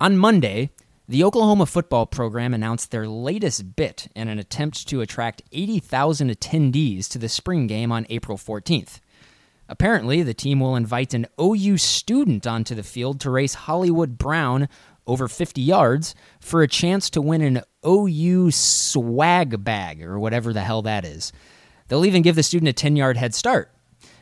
On Monday, the Oklahoma football program announced their latest bit in an attempt to attract 80,000 attendees to the spring game on April 14th. Apparently, the team will invite an OU student onto the field to race Hollywood Brown over 50 yards for a chance to win an OU swag bag or whatever the hell that is. They'll even give the student a 10 yard head start.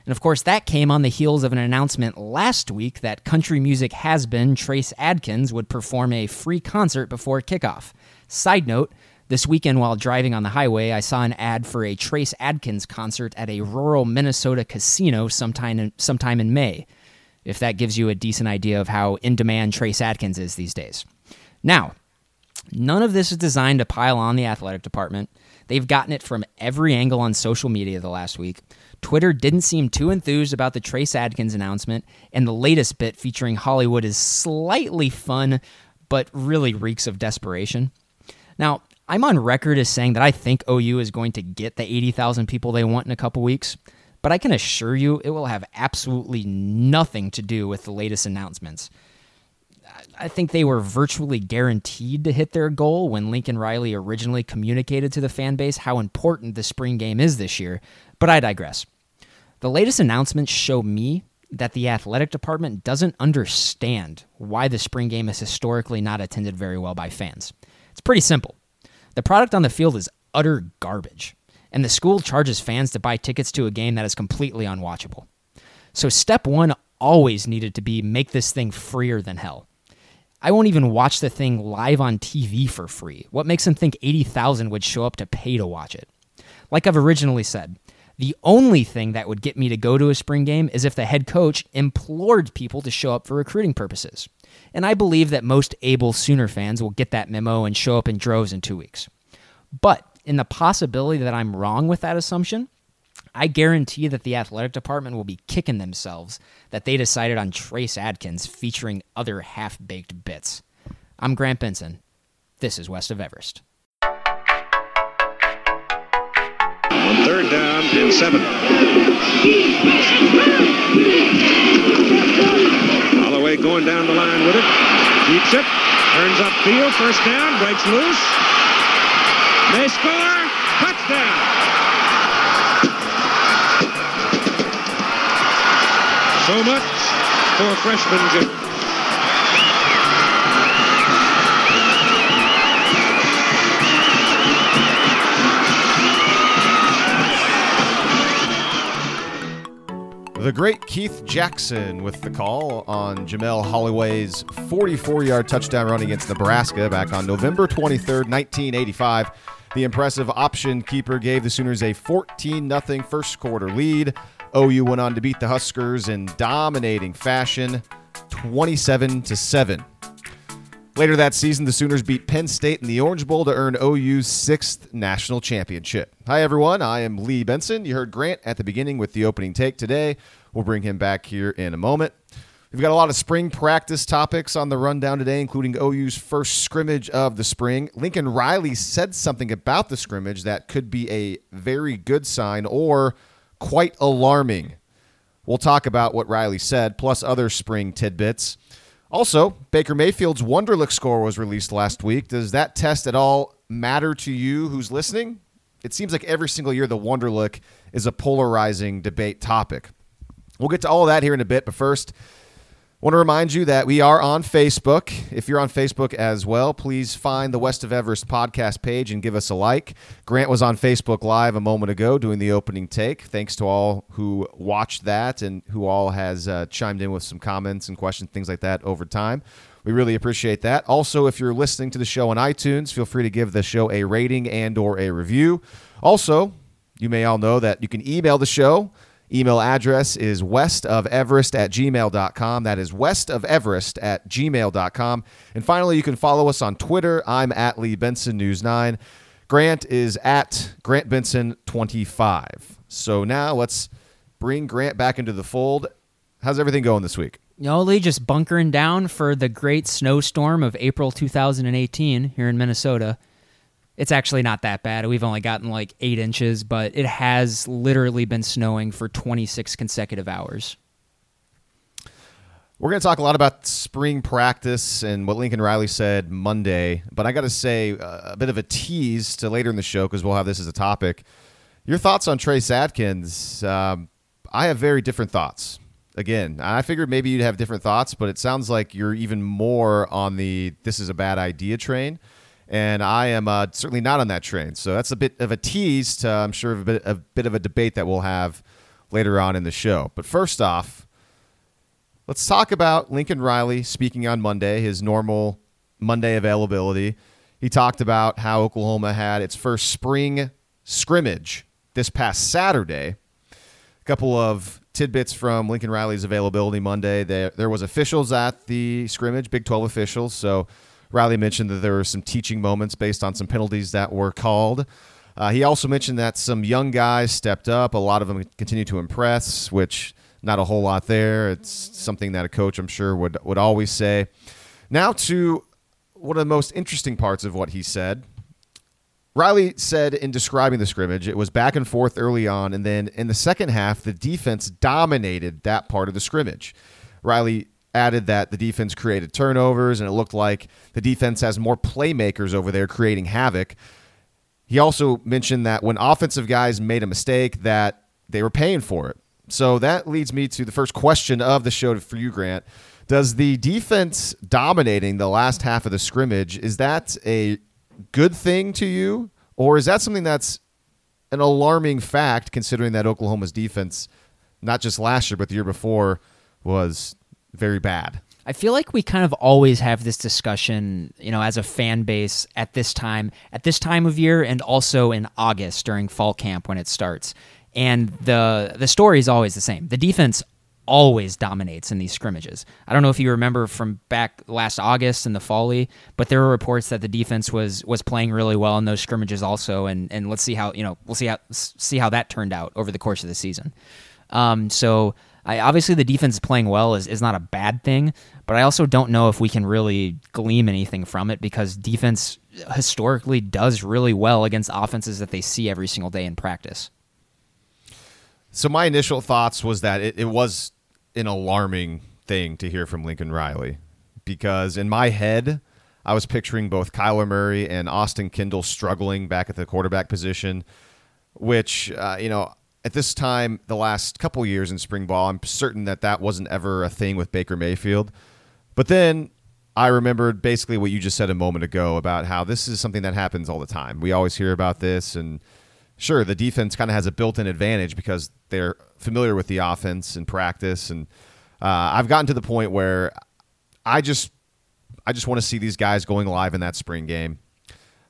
And of course, that came on the heels of an announcement last week that country music has been Trace Adkins would perform a free concert before kickoff. Side note, this weekend, while driving on the highway, I saw an ad for a Trace Adkins concert at a rural Minnesota casino sometime in, sometime in May, if that gives you a decent idea of how in demand Trace Adkins is these days. Now, none of this is designed to pile on the athletic department. They've gotten it from every angle on social media the last week. Twitter didn't seem too enthused about the Trace Adkins announcement, and the latest bit featuring Hollywood is slightly fun, but really reeks of desperation. Now, I'm on record as saying that I think OU is going to get the 80,000 people they want in a couple weeks, but I can assure you it will have absolutely nothing to do with the latest announcements. I think they were virtually guaranteed to hit their goal when Lincoln Riley originally communicated to the fan base how important the spring game is this year, but I digress. The latest announcements show me that the athletic department doesn't understand why the spring game is historically not attended very well by fans. It's pretty simple. The product on the field is utter garbage, and the school charges fans to buy tickets to a game that is completely unwatchable. So, step one always needed to be make this thing freer than hell. I won't even watch the thing live on TV for free. What makes them think 80,000 would show up to pay to watch it? Like I've originally said, the only thing that would get me to go to a spring game is if the head coach implored people to show up for recruiting purposes and I believe that most able Sooner fans will get that memo and show up in droves in two weeks. But in the possibility that I'm wrong with that assumption, I guarantee that the athletic department will be kicking themselves that they decided on Trace Adkins featuring other half baked bits. I'm Grant Benson. This is West of Everest. Third down and seven. Holieway going down the line with it. Keeps it. Turns upfield. First down. Breaks loose. They score. Touchdown. So much for freshman Jim. The great Keith Jackson with the call on Jamelle Holieway's 44 yard touchdown run against Nebraska back on November 23rd, 1985. The impressive option keeper gave the Sooners a 14 0 first quarter lead. OU went on to beat the Huskers in dominating fashion 27 7. Later that season, the Sooners beat Penn State in the Orange Bowl to earn OU's sixth national championship. Hi, everyone. I am Lee Benson. You heard Grant at the beginning with the opening take today. We'll bring him back here in a moment. We've got a lot of spring practice topics on the rundown today, including OU's first scrimmage of the spring. Lincoln Riley said something about the scrimmage that could be a very good sign or quite alarming. We'll talk about what Riley said, plus other spring tidbits. Also, Baker Mayfield's Wonderlic score was released last week. Does that test at all matter to you who's listening? It seems like every single year the Wonderlic is a polarizing debate topic. We'll get to all that here in a bit, but first, want to remind you that we are on Facebook. If you're on Facebook as well, please find the West of Everest podcast page and give us a like. Grant was on Facebook Live a moment ago doing the opening take. Thanks to all who watched that and who all has uh, chimed in with some comments and questions, things like that over time. We really appreciate that. Also, if you're listening to the show on iTunes, feel free to give the show a rating and or a review. Also, you may all know that you can email the show Email address is westofeverest at gmail.com. That is westofeverest at gmail.com. And finally, you can follow us on Twitter. I'm at Lee Benson News 9. Grant is at Grant Benson 25. So now let's bring Grant back into the fold. How's everything going this week? You know, Lee, just bunkering down for the great snowstorm of April 2018 here in Minnesota. It's actually not that bad. We've only gotten like eight inches, but it has literally been snowing for 26 consecutive hours. We're going to talk a lot about spring practice and what Lincoln Riley said Monday, but I got to say uh, a bit of a tease to later in the show because we'll have this as a topic. Your thoughts on Trace Adkins? Um, I have very different thoughts. Again, I figured maybe you'd have different thoughts, but it sounds like you're even more on the this is a bad idea train. And I am uh, certainly not on that train. So that's a bit of a tease to, I'm sure, a bit, a bit of a debate that we'll have later on in the show. But first off, Let's talk about Lincoln Riley speaking on Monday, his normal Monday availability. He talked about how Oklahoma had its first spring scrimmage this past Saturday. A couple of tidbits from Lincoln Riley's availability Monday. There, there was officials at the scrimmage, Big 12 officials. So Riley mentioned that there were some teaching moments based on some penalties that were called. Uh, he also mentioned that some young guys stepped up. A lot of them continue to impress, which not a whole lot there. It's something that a coach, I'm sure, would would always say. Now to one of the most interesting parts of what he said. Riley said in describing the scrimmage, it was back and forth early on, and then in the second half, the defense dominated that part of the scrimmage. Riley added that the defense created turnovers, and it looked like the defense has more playmakers over there creating havoc. He also mentioned that when offensive guys made a mistake, that they were paying for it. So that leads me to the first question of the show for you, Grant. Does the defense dominating the last half of the scrimmage is that a good thing to you, or is that something that's an alarming fact considering that Oklahoma's defense, not just last year but the year before, was very bad? I feel like we kind of always have this discussion, you know, as a fan base at this time, at this time of year, and also in August during fall camp when it starts. And the the story is always the same. The defense always dominates in these scrimmages. I don't know if you remember from back last August in the Folly, but there were reports that the defense was was playing really well in those scrimmages also. And and let's see how you know we'll see how see how that turned out over the course of the season. Um, so I, obviously the defense playing well is, is not a bad thing, but I also don't know if we can really glean anything from it because defense historically does really well against offenses that they see every single day in practice. So my initial thoughts was that it, it was an alarming thing to hear from Lincoln Riley because in my head, I was picturing both Kyler Murray and Austin Kendall struggling back at the quarterback position, which, uh, you know, at this time, the last couple years in spring ball, I'm certain that that wasn't ever a thing with Baker Mayfield. But then I remembered basically what you just said a moment ago about how this is something that happens all the time. We always hear about this, and sure, the defense kind of has a built-in advantage because they're familiar with the offense and practice. And uh, I've gotten to the point where I just I just want to see these guys going live in that spring game.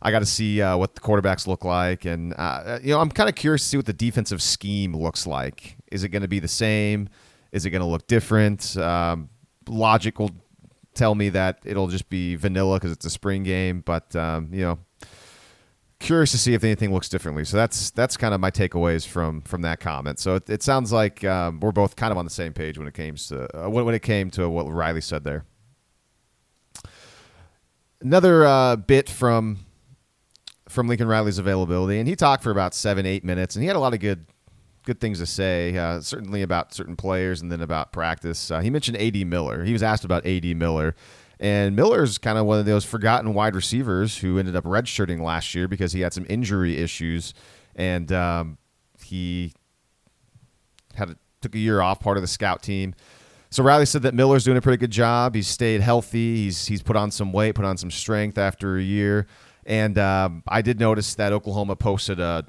I got to see uh, what the quarterbacks look like, and uh, you know I'm kind of curious to see what the defensive scheme looks like. Is it going to be the same? Is it going to look different? Um, logic will tell me that it'll just be vanilla because it's a spring game, but um, you know curious to see if anything looks differently. So that's that's kind of my takeaways from from that comment. So it, it sounds like um, we're both kind of on the same page when it came to uh, when, when, it came to what Riley said there. Another uh, bit from from Lincoln Riley's availability, and he talked for about seven eight minutes, and he had a lot of good good things to say. Uh, certainly about certain players, and then about practice. Uh, he mentioned A.D. Miller. He was asked about A.D. Miller and Miller's kind of one of those forgotten wide receivers who ended up redshirting last year because he had some injury issues, and um, he had a, took a year off, part of the scout team. So Riley said that Miller's doing a pretty good job. He's stayed healthy. He's he's put on some weight, put on some strength after a year. And um, I did notice that Oklahoma posted a,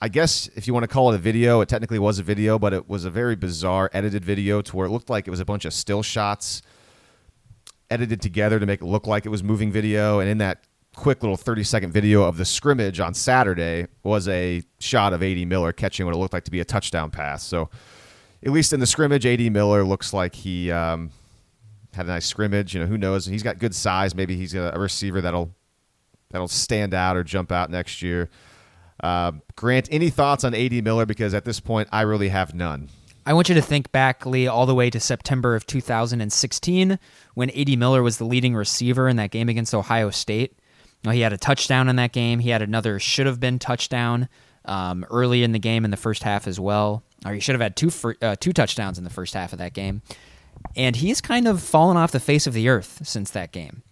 I guess if you want to call it a video, it technically was a video, but it was a very bizarre edited video to where it looked like it was a bunch of still shots edited together to make it look like it was moving video. And in that quick little 30 second video of the scrimmage on Saturday was a shot of AD Miller catching what it looked like to be a touchdown pass. So at least in the scrimmage, AD Miller looks like he um, had a nice scrimmage. You know, who knows? He's got good size. Maybe he's a receiver that'll that'll stand out or jump out next year. Uh, Grant, any thoughts on AD Miller? Because at this point, I really have none. I want you to think back, Lee, all the way to September of 2016 when A.D. Miller was the leading receiver in that game against Ohio State. he had a touchdown in that game. He had another should have been touchdown um, early in the game in the first half as well. Or he should have had two uh, two touchdowns in the first half of that game. and he's kind of fallen off the face of the earth since that game.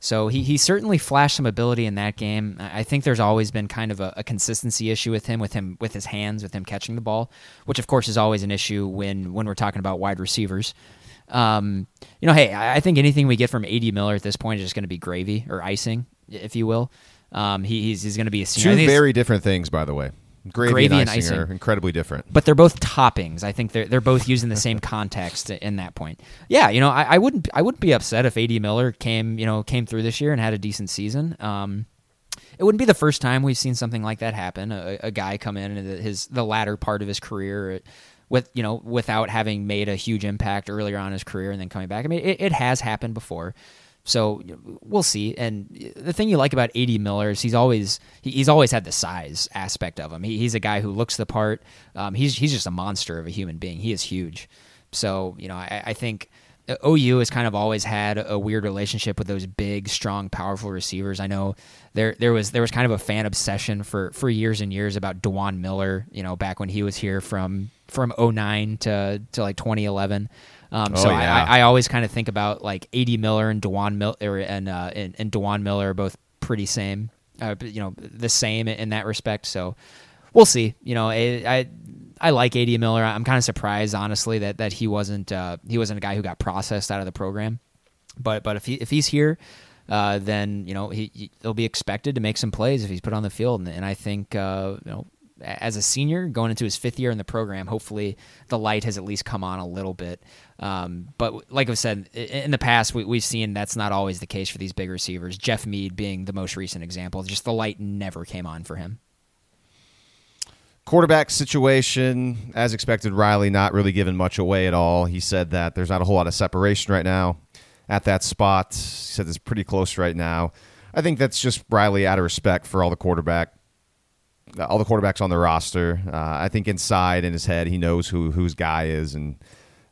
So he, he certainly flashed some ability in that game. I think there's always been kind of a, a, consistency issue with him, with him with his hands, with him catching the ball, which of course is always an issue when when we're talking about wide receivers. Um, you know, hey, I think anything we get from A.D. Miller at this point is just going to be gravy or icing, if you will. Um, he, he's he's going to be a senior. Two very different things, by the way. Gravy, Gravy and, and icing icing. are incredibly different. but they're both toppings. I think they're they're both used in the same context in that point. Yeah, you know, I, I wouldn't I wouldn't be upset if A.D. Miller came you know came through this year and had a decent season. Um, it wouldn't be the first time we've seen something like that happen. A, a guy come in and his the latter part of his career with you know without having made a huge impact earlier on in his career and then coming back. I mean, it, it has happened before. So we'll see. And the thing you like about A.D. Miller is he's always he's always had the size aspect of him. He, he's a guy who looks the part. Um, he's he's just a monster of a human being. He is huge. So you know I, I think OU has kind of always had a weird relationship with those big, strong, powerful receivers. I know there there was there was kind of a fan obsession for for years and years about Dewan Miller. You know back when he was here from from 09 to to like 2011. Um, Oh, so yeah. I, I always kind of think about like A.D. Miller and Dewan Miller and uh, and, and Dewan Miller are both pretty same, uh, you know, the same in that respect. So we'll see. You know, I I, I like A.D. Miller. I'm kind of surprised, honestly, that that he wasn't uh, he wasn't a guy who got processed out of the program. But but if he if he's here, uh, then you know he, he will be expected to make some plays if he's put on the field. And, and I think uh, you know as a senior going into his fifth year in the program, hopefully the light has at least come on a little bit. Um, but like I said, in the past, we, we've seen that's not always the case for these big receivers. Jeff Mead being the most recent example. Just the light never came on for him. Quarterback situation, as expected, Riley not really giving much away at all. He said that there's not a whole lot of separation right now at that spot. He said it's pretty close right now. I think that's just Riley out of respect for all the quarterback, all the quarterbacks on the roster. Uh, I think inside in his head, he knows who whose guy is, and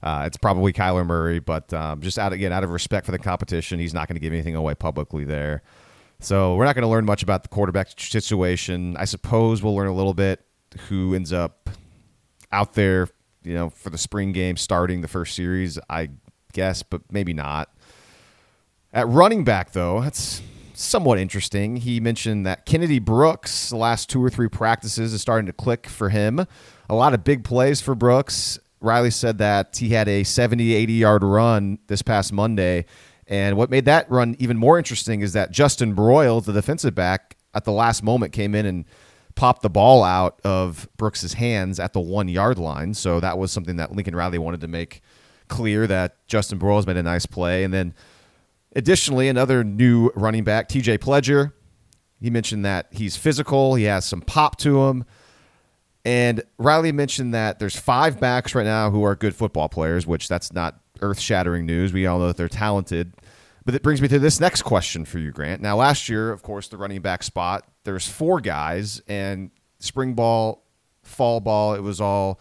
uh, it's probably Kyler Murray. But um, just out again, out of respect for the competition, he's not going to give anything away publicly there. So we're not going to learn much about the quarterback situation. I suppose we'll learn a little bit who ends up out there, you know, for the spring game starting the first series, I guess, but maybe not. At running back, though, that's somewhat interesting. He mentioned that Kennedy Brooks, the last two or three practices, is starting to click for him. A lot of big plays for Brooks. Riley said that he had a 70, 80 yard run this past Monday. And what made that run even more interesting is that Justin Broiles, the defensive back, at the last moment came in and popped the ball out of Brooks's hands at the one yard line. So that was something that Lincoln Riley wanted to make clear that Justin Broiles made a nice play. And then additionally, another new running back, TJ Pledger. He mentioned that he's physical, he has some pop to him. And Riley mentioned that there's five backs right now who are good football players, which that's not earth shattering news. We all know that they're talented. But it brings me to this next question for you, Grant. Now, last year, of course, the running back spot, there's four guys, and spring ball, fall ball, it was all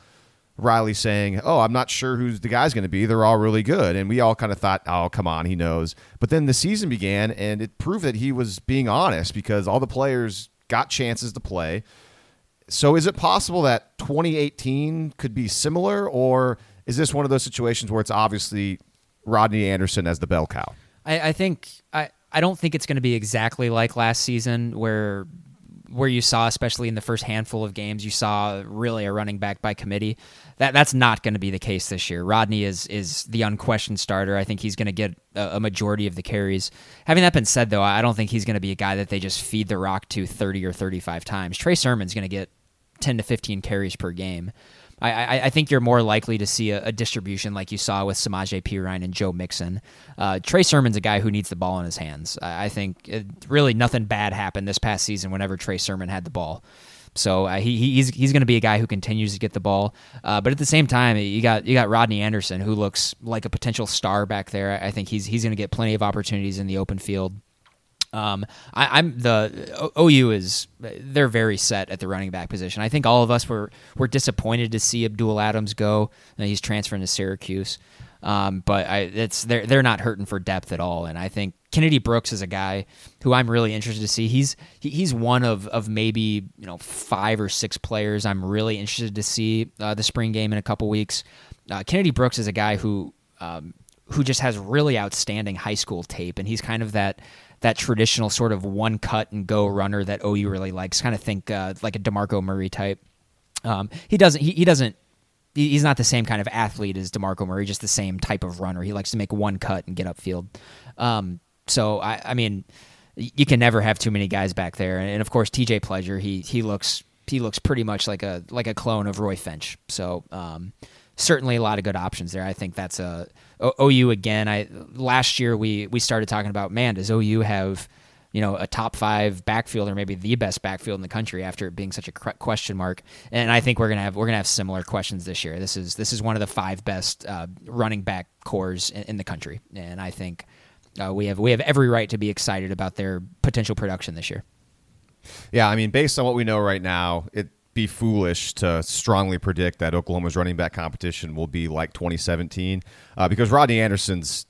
Riley saying, Oh, I'm not sure who's the guy's going to be. They're all really good. And we all kind of thought, Oh, come on, he knows. But then the season began, and it proved that he was being honest because all the players got chances to play. So is it possible that 2018 could be similar, or is this one of those situations where it's obviously Rodney Anderson as the bell cow? I, I think I, I don't think it's going to be exactly like last season where where you saw, especially in the first handful of games, you saw really a running back by committee. That that's not going to be the case this year. Rodney is is the unquestioned starter. I think he's going to get a, a majority of the carries. Having that been said, though, I don't think he's going to be a guy that they just feed the rock to thirty or thirty five times. Trey Sermon's going to get ten to fifteen carries per game. I, I, think you're more likely to see a, a distribution like you saw with Samaje Perine and Joe Mixon. Uh, Trey Sermon's a guy who needs the ball in his hands. I, I think it, really nothing bad happened this past season whenever Trey Sermon had the ball. So uh, he he's he's going to be a guy who continues to get the ball, uh, but at the same time, you got you got Rodney Anderson who looks like a potential star back there. I think he's he's going to get plenty of opportunities in the open field. Um, I, I'm the OU is they're very set at the running back position. I think all of us were were disappointed to see Abdul Adams go. Uh, He's transferring to Syracuse, um, but I, it's they're they're not hurting for depth at all. And I think Kennedy Brooks is a guy who I'm really interested to see. He's he, he's one of of maybe you know five or six players I'm really interested to see uh, the spring game in a couple weeks. Uh, Kennedy Brooks is a guy who um, who just has really outstanding high school tape, and he's kind of that that traditional sort of one cut and go runner that OU really likes. Kind of think uh, like a Demarco Murray type. Um, he doesn't. He, he doesn't. He's not the same kind of athlete as Demarco Murray. Just the same type of runner. He likes to make one cut and get upfield. Um, so I, I mean, you can never have too many guys back there. And of course, TJ Pledger. He he looks he looks pretty much like a like a clone of Roy Finch. So um, certainly a lot of good options there. I think that's a OU again. I last year we we started talking about man, does OU have you know a top five backfield or maybe the best backfield in the country after it being such a question mark? And I think we're gonna have we're gonna have similar questions this year. This is this is one of the five best uh, running back corps in, in, the country, and I think. Uh, we have we have every right to be excited about their potential production this year. Yeah, I mean, based on what we know right now, it be foolish to strongly predict that Oklahoma's running back competition will be like 2017 uh, because Rodney Anderson's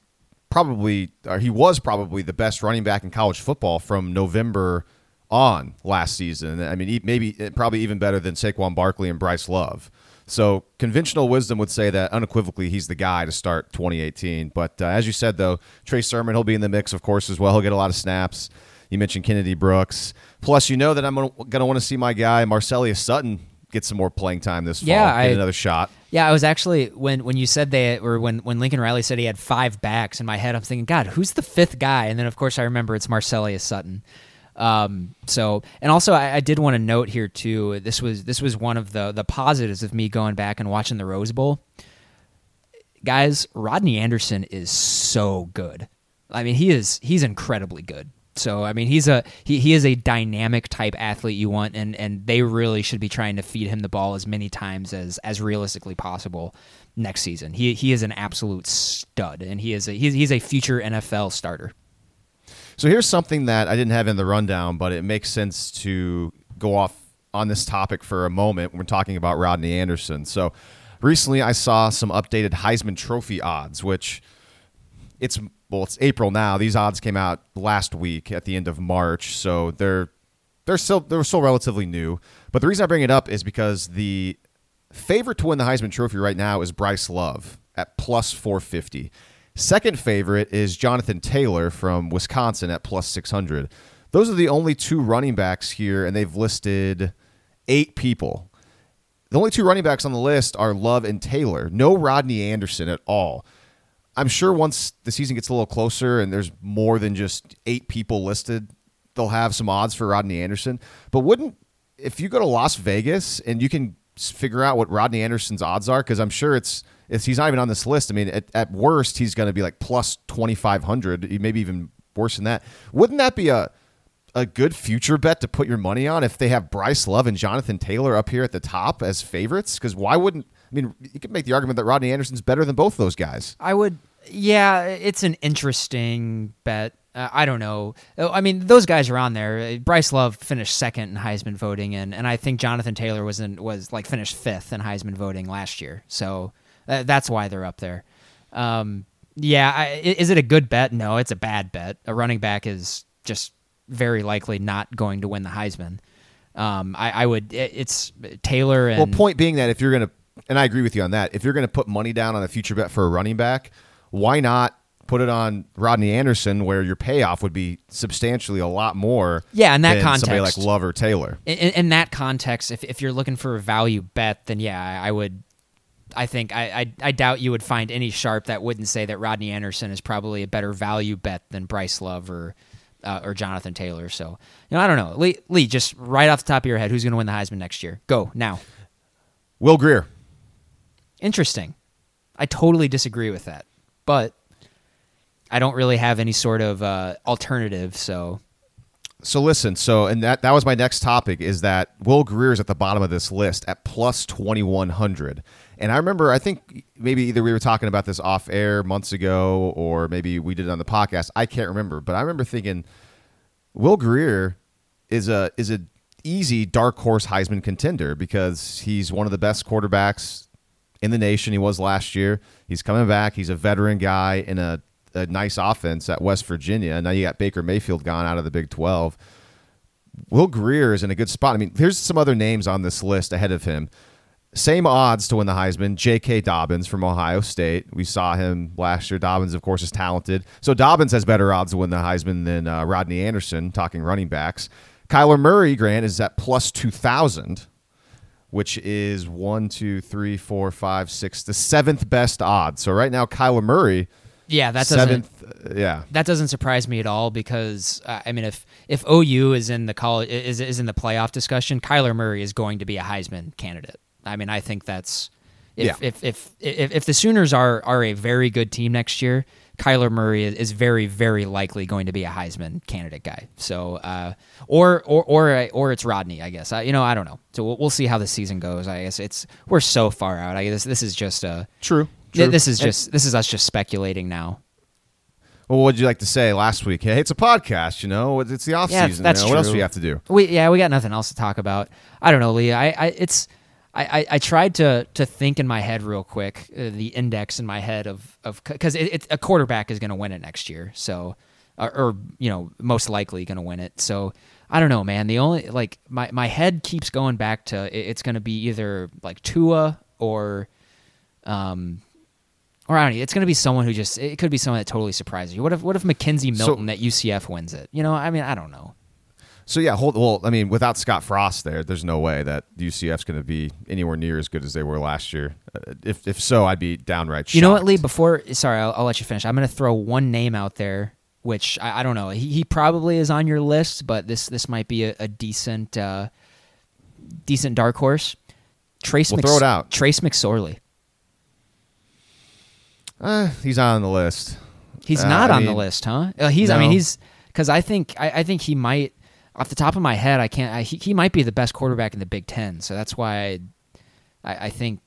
probably, or he was probably the best running back in college football from November on last season. I mean, maybe eh, probably even better than Saquon Barkley and Bryce Love. So conventional wisdom would say that unequivocally he's the guy to start 2018. But uh, as you said, though, Trey Sermon, he'll be in the mix, of course, as well. He'll get a lot of snaps. You mentioned Kennedy Brooks. Plus, you know that I'm going to want to see my guy Marcelias Sutton get some more playing time this fall. Yeah, get I, another shot. Yeah, I was actually when when you said they or when when Lincoln Riley said he had five backs in my head, I'm thinking, God, who's the fifth guy? And then of course I remember it's Marcelias Sutton. Um, so and also I, I did want to note here too. This was this was one of the the positives of me going back and watching the Rose Bowl. Guys, Rodney Anderson is so good. I mean, he is he's incredibly good. So I mean, he's a he, he is a dynamic type athlete you want, and and they really should be trying to feed him the ball as many times as as realistically possible next season. He he is an absolute stud, and he is a he's, he's a future NFL starter. So here's something that I didn't have in the rundown, but it makes sense to go off on this topic for a moment when we're talking about Rodney Anderson. So recently, I saw some updated Heisman Trophy odds, which it's well, it's April now. These odds came out last week at the end of March, so they're they're still they're still relatively new. But the reason I bring it up is because the favorite to win the Heisman Trophy right now is Bryce Love at plus 450. Second favorite is Jonathan Taylor from Wisconsin at plus 600. Those are the only two running backs here, and they've listed eight people. The only two running backs on the list are Love and Taylor. No Rodney Anderson at all. I'm sure once the season gets a little closer and there's more than just eight people listed, they'll have some odds for Rodney Anderson. But wouldn't if you go to Las Vegas and you can figure out what Rodney Anderson's odds are? Because I'm sure it's, it's he's not even on this list. I mean, at, at worst, he's going to be like plus 2,500, maybe even worse than that. Wouldn't that be a a good future bet to put your money on if they have Bryce Love and Jonathan Taylor up here at the top as favorites? Because why wouldn't I mean, you could make the argument that Rodney Anderson's better than both those guys. I would, yeah, it's an interesting bet. Uh, I don't know. Oh, I mean, those guys are on there. Bryce Love finished second in Heisman voting, and, and I think Jonathan Taylor was in, was like finished fifth in Heisman voting last year. So uh, that's why they're up there. Um, yeah, I, is it a good bet? No, it's a bad bet. A running back is just very likely not going to win the Heisman. Um, I, I would. It, it's Taylor and well. Point being that if you're going to and I agree with you on that. If you're going to put money down on a future bet for a running back, why not put it on Rodney Anderson, where your payoff would be substantially a lot more? Yeah, in that context, somebody like Love or Taylor. In, in, that context, if if you're looking for a value bet, then yeah, I would. I think I, I, I doubt you would find any sharp that wouldn't say that Rodney Anderson is probably a better value bet than Bryce Love or uh, or Jonathan Taylor. So you know, I don't know, Lee. Lee, just right off the top of your head, who's going to win the Heisman next year? Go now. Will Grier. Interesting. I totally disagree with that, but I don't really have any sort of uh, alternative. So, so listen. So, and that that was my next topic is that Will Grier is at the bottom of this list at plus twenty one hundred. And I remember, I think maybe either we were talking about this off air months ago, or maybe we did it on the podcast. I can't remember, but I remember thinking Will Grier is a is a easy dark horse Heisman contender because he's one of the best quarterbacks in the nation. He was last year. He's coming back. He's a veteran guy in a, a nice offense at West Virginia. Now you got Baker Mayfield gone out of the Big 12. Will Grier is in a good spot. I mean, here's some other names on this list ahead of him. Same odds to win the Heisman, J.K. Dobbins from Ohio State. We saw him last year. Dobbins, of course, is talented. So Dobbins has better odds to win the Heisman than uh, Rodney Anderson, talking running backs. Kyler Murray, Grant, is at plus 2,000, which is one, two, three, four, five, six, the seventh best odds. So right now, Kyler Murray, Yeah, that doesn't seventh. uh, yeah. that doesn't surprise me at all because uh, I mean if if OU is in the college is is in the playoff discussion, Kyler Murray is going to be a Heisman candidate. I mean, I think that's if Yeah. if, if if if the Sooners are are a very good team next year, Kyler Murray is, is very very likely going to be a Heisman candidate guy. So uh, or or or or it's Rodney, I guess. I, you know, I don't know. So we'll, we'll see how the season goes. I guess it's we're so far out. I guess this is just a True. true. this is just this is us just speculating now. Well, what would you like to say last week? Hey, it's a podcast, you know. It's the off Yeah, season. that's you know? What else do you have to do? We yeah, we got nothing else to talk about. I don't know, Lee. I, I it's I, I, I tried to to think in my head real quick uh, the index in my head of of because it, it's a quarterback is going to win it next year. So or, or you know most likely going to win it. So I don't know, man. The only like my my head keeps going back to it, it's going to be either like Tua or um. Or I don't know. It's going to be someone who just. It could be someone that totally surprises you. What if What if McKenzie So- Milton at UCF wins it? You know, I mean, I don't know. So yeah, hold. Well, I mean, without Scott Frost there, there's no way that UCF's going to be anywhere near as good as they were last year. Uh, If if so, I'd be downright. Shocked. You know what, Lee? Before, sorry, I'll, I'll let you finish. I'm going to throw one name out there, which I, I don't know. He, he probably is on your list, but this this might be a, a decent uh, decent dark horse. Trace, Well, throw it out. Trace McSorley. Uh, he's on the list. He's Uh, not I on the list, huh? Uh, he's. I mean, he's because I think I, I think he might. Off the top of my head, I can't. I, he, he might be the best quarterback in the Big Ten, so that's why I, I, I think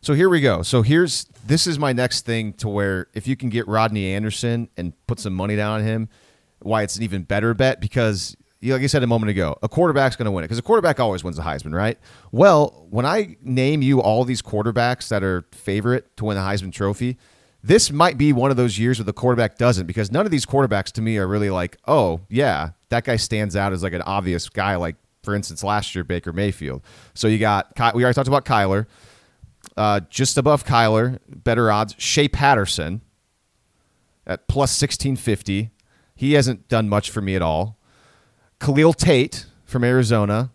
So here we go. So here's this is my next thing to where if you can get Rodney Anderson and put some money down on him, why it's an even better bet because like I said a moment ago, a quarterback's going to win it because a quarterback always wins the Heisman, right? Well, when I name you all these quarterbacks that are favorite to win the Heisman Trophy, this might be one of those years where the quarterback doesn't because none of these quarterbacks to me are really like, oh yeah, that guy stands out as like an obvious guy. Like for instance, last year Baker Mayfield. So you got we already talked about Kyler. Uh, just above Kyler, better odds. Shea Patterson at plus 1650. He hasn't done much for me at all. Khalil Tate from Arizona.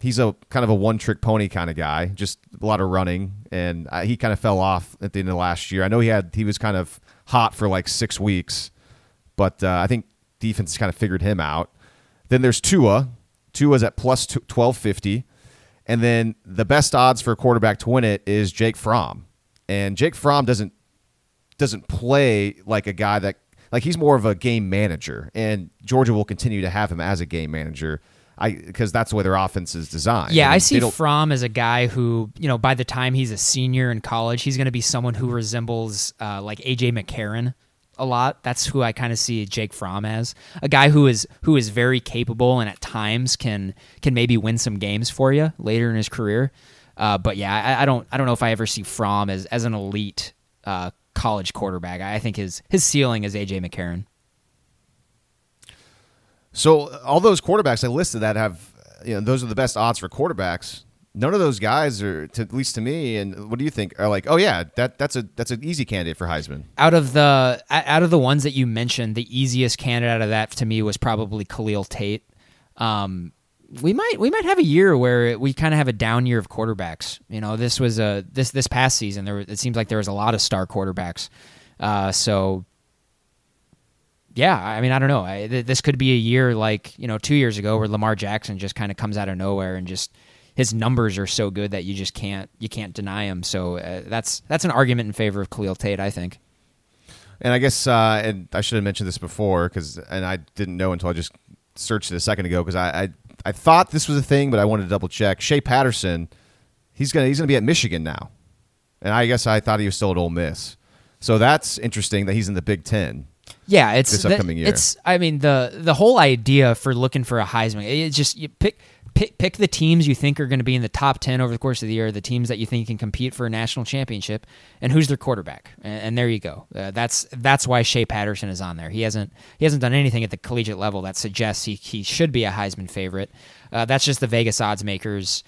He's a kind of a one trick pony kind of guy, just a lot of running, and uh, he kind of fell off at the end of last year. I know he had he was kind of hot for like six weeks, but uh, I think defense kind of figured him out. Then there's Tua. Tua's at plus twelve fifty, and then the best odds for a quarterback to win it is Jake Fromm, and Jake Fromm doesn't doesn't play like a guy that like he's more of a game manager, and Georgia will continue to have him as a game manager. I because that's the way their offense is designed. Yeah, mean, I see Fromm as a guy who, you know, by the time he's a senior in college, he's going to be someone who resembles uh, like AJ McCarron a lot. That's who I kind of see Jake Fromm as a guy who is who is very capable and at times can can maybe win some games for you later in his career. Uh, but yeah, I, I don't I don't know if I ever see Fromm as as an elite uh, college quarterback. I think his his ceiling is AJ McCarron. So all those quarterbacks I listed that have, you know, those are the best odds for quarterbacks. None of those guys are, to, at least to me. And what do you think? Are like, oh yeah, that that's a that's an easy candidate for Heisman. out of the out of the ones that you mentioned, the easiest candidate out of that to me was probably Khalil Tate. Um, we might we might have a year where we kind of have a down year of quarterbacks. You know, this was a this this past season there it seems like there was a lot of star quarterbacks. Uh, so yeah, I mean I don't know. I, th- this could be a year like you know two years ago where Lamar Jackson just kind of comes out of nowhere and just his numbers are so good that you just can't you can't deny him. So uh, that's that's an argument in favor of Khalil Tate, I think. And I guess, uh, and I should have mentioned this before because, and I didn't know until I just searched it a second ago because I, I I thought this was a thing, but I wanted to double check. Shea Patterson, he's gonna he's gonna be at Michigan now, and I guess I thought he was still at Ole Miss. So that's interesting that he's in the Big Ten. Yeah, it's this the- upcoming year. It's I mean the the whole idea for looking for a Heisman, it's just you pick pick pick the teams you think are going to be in the top 10 over the course of the year, the teams that you think can compete for a national championship and who's their quarterback. And, and there you go. Uh, that's that's why Shea Patterson is on there. He hasn't he hasn't done anything at the collegiate level that suggests he he should be a Heisman favorite. Uh, that's just the Vegas odds makers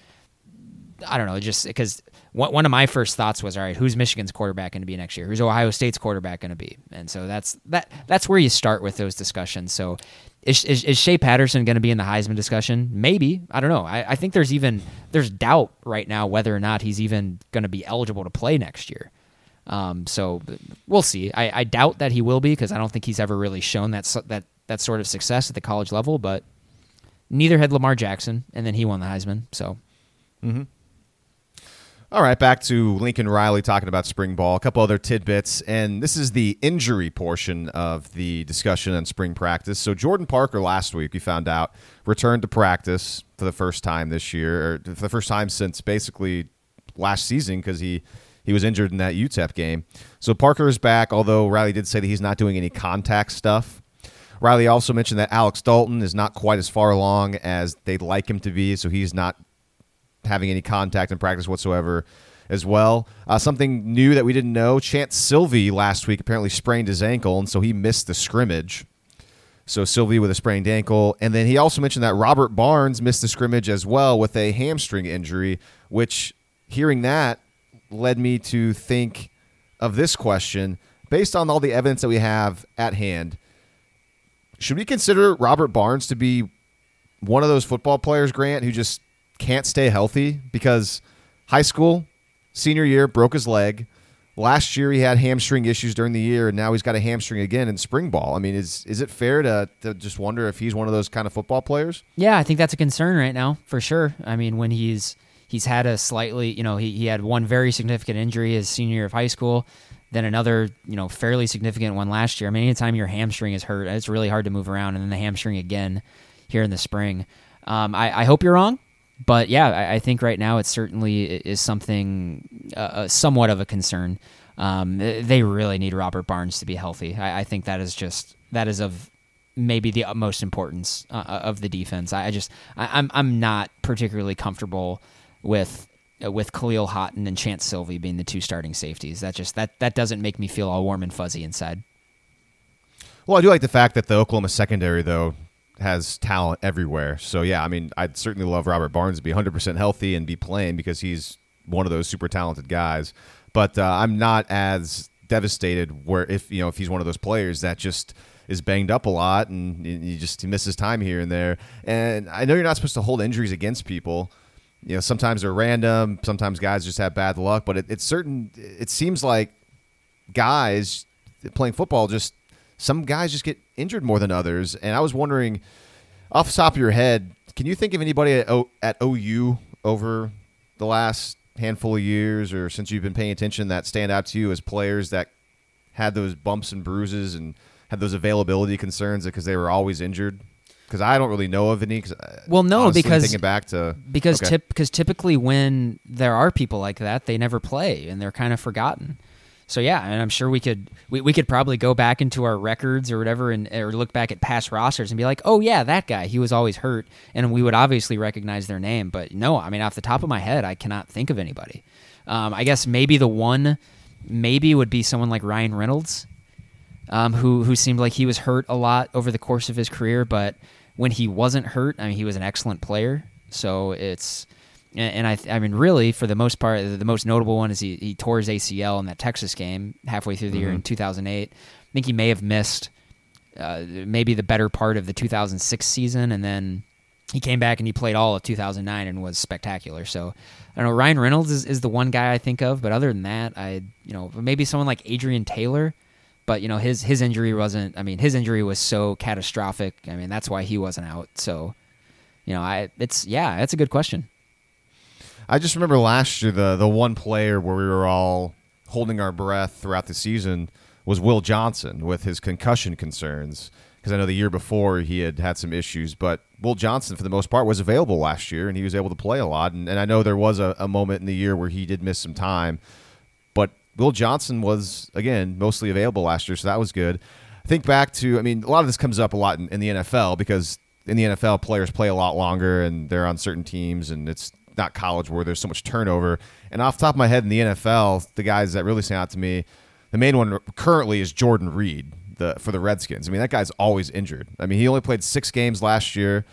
I don't know, just because one of my first thoughts was, all right, who's Michigan's quarterback going to be next year? Who's Ohio State's quarterback going to be? And so that's that that's where you start with those discussions. So is, is, is Shea Patterson going to be in the Heisman discussion? Maybe. I don't know. I, I think there's even there's doubt right now whether or not he's even going to be eligible to play next year. Um, so we'll see. I, I doubt that he will be because I don't think he's ever really shown that that that sort of success at the college level. But neither had Lamar Jackson, and then he won the Heisman. So All right, back to Lincoln Riley talking about spring ball, a couple other tidbits, and this is the injury portion of the discussion on spring practice. So Jordan Parker last week we found out returned to practice for the first time this year, or for the first time since basically last season because he he was injured in that UTEP game. So Parker is back, although Riley did say that he's not doing any contact stuff. Riley also mentioned that Alex Dalton is not quite as far along as they'd like him to be, so he's not having any contact in practice whatsoever as well. Uh, something new that we didn't know Chanse Sylvie last week apparently sprained his ankle, and so he missed the scrimmage. So Sylvie with a sprained ankle. And then he also mentioned that Robert Barnes missed the scrimmage as well with a hamstring injury, which hearing that led me to think of this question based on all the evidence that we have at hand. Should we consider Robert Barnes to be one of those football players, Grant, who just can't stay healthy because high school, senior year, broke his leg. Last year he had hamstring issues during the year, and now he's got a hamstring again in spring ball. I mean, is is it fair to, to just wonder if he's one of those kind of football players? Yeah, I think that's a concern right now for sure. I mean, when he's he's had a slightly, you know, he, he had one very significant injury his senior year of high school, then another, you know, fairly significant one last year. I mean, anytime your hamstring is hurt, it's really hard to move around, and then the hamstring again here in the spring. Um, I, I hope you're wrong, but yeah, I, I think right now it certainly is something uh, uh, somewhat of a concern. Um, they really need Robert Barnes to be healthy. I, I think that is just that is of maybe the utmost importance uh, of the defense. I, I just I, I'm I'm not particularly comfortable with uh, with Kahlil Haughton and Chanse Sylvie being the two starting safeties. That just that that doesn't make me feel all warm and fuzzy inside. Well, I do like the fact that the Oklahoma secondary, though, has talent everywhere. So, yeah, I mean, I'd certainly love Robert Barnes to be 100% healthy and be playing because he's one of those super talented guys. But uh, I'm not as devastated where if you know if he's one of those players that just is banged up a lot and he just he misses time here and there. And I know you're not supposed to hold injuries against people. You know, sometimes they're random. Sometimes guys just have bad luck. But it, it's certain. It seems like guys playing football just some guys just get injured more than others. And I was wondering, off the top of your head, can you think of anybody at, o, at OU over the last handful of years or since you've been paying attention that stand out to you as players that had those bumps and bruises and had those availability concerns because they were always injured? Because I don't really know of any. Uh, well, no, honestly, because thinking back to because okay. tip because typically when there are people like that, they never play and they're kind of forgotten. So yeah, and I'm sure we could we, we could probably go back into our records or whatever and or look back at past rosters and be like, oh yeah, that guy, he was always hurt, and we would obviously recognize their name. But no, I mean off the top of my head, I cannot think of anybody. Um, I guess maybe the one maybe would be someone like Ryan Reynolds, um, who who seemed like he was hurt a lot over the course of his career, but when he wasn't hurt, I mean he was an excellent player. So it's and, and I, I mean, really, for the most part, the most notable one is he, he tore his ACL in that Texas game halfway through the year in 2008. I think he may have missed uh, maybe the better part of the 2006 season, and then he came back and he played all of 2009 and was spectacular. So I don't know. Ryan Reynolds is, is the one guy I think of, but other than that, I you know maybe someone like Adrian Taylor. But you know his his injury wasn't. I mean his injury was so catastrophic. I mean that's why he wasn't out. So you know I it's yeah that's a good question. I just remember last year the the one player where we were all holding our breath throughout the season was Will Johnson with his concussion concerns because I know the year before he had had some issues, but Will Johnson for the most part was available last year and he was able to play a lot. And, and I know there was a, a moment in the year where he did miss some time, but Will Johnson was again mostly available last year, so that was good. Think back to I mean a lot of this comes up a lot in, in the NFL because in the NFL players play a lot longer and they're on certain teams and it's not college where there's so much turnover. And off top of my head in the NFL, the guys that really stand out to me, the main one currently is Jordan Reed the for the Redskins. I mean, that guy's always injured. I mean, he only played six games last year.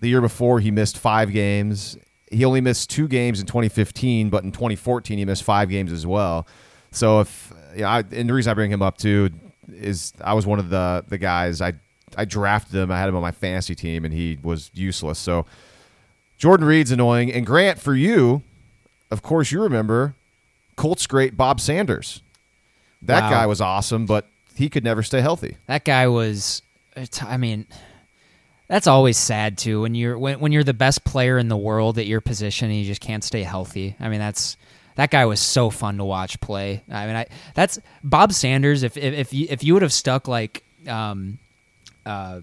The year before, he missed five games. he only missed two games in 2015, but in 2014 he missed five games as well. So if yeah, I, and the reason I bring him up too is I was one of the the guys I I drafted him. I had him on my fantasy team, and he was useless. So Jordan Reed's annoying. And Grant, for you, of course, you remember Colts great Bob Sanders. That Wow. guy was awesome, but he could never stay healthy. That guy was. I mean, that's always sad too when you're when, when you're the best player in the world at your position and you just can't stay healthy. I mean, that's that guy was so fun to watch play. I mean, I that's Bob Sanders. If if if you, if you would have stuck like um, uh,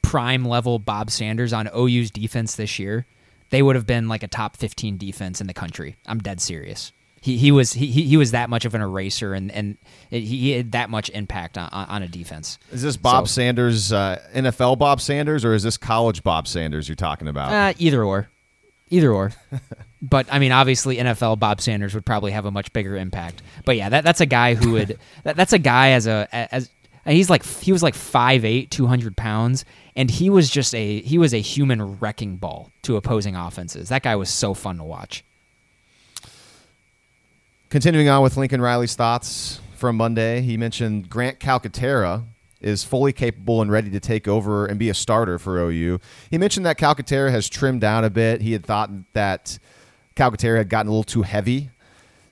prime level Bob Sanders on OU's defense this year, they would have been like a top 15 defense in the country. I'm dead serious. He, he was he, he was that much of an eraser and and he he had that much impact on, on on a defense. Is this Bob So- Sanders, uh, NFL Bob Sanders, or is this college Bob Sanders you're talking about? Uh, either or, either or. but I mean, obviously, NFL Bob Sanders would probably have a much bigger impact. But yeah, that, that's a guy who would. that, that's a guy as a as and he's like he was like 5'8", 200 pounds, and he was just a he was a human wrecking ball to opposing offenses. That guy was so fun to watch. Continuing on with Lincoln Riley's thoughts from Monday, he mentioned Grant Calcaterra is fully capable and ready to take over and be a starter for OU. He mentioned that Calcaterra has trimmed down a bit. He had thought that Calcaterra had gotten a little too heavy.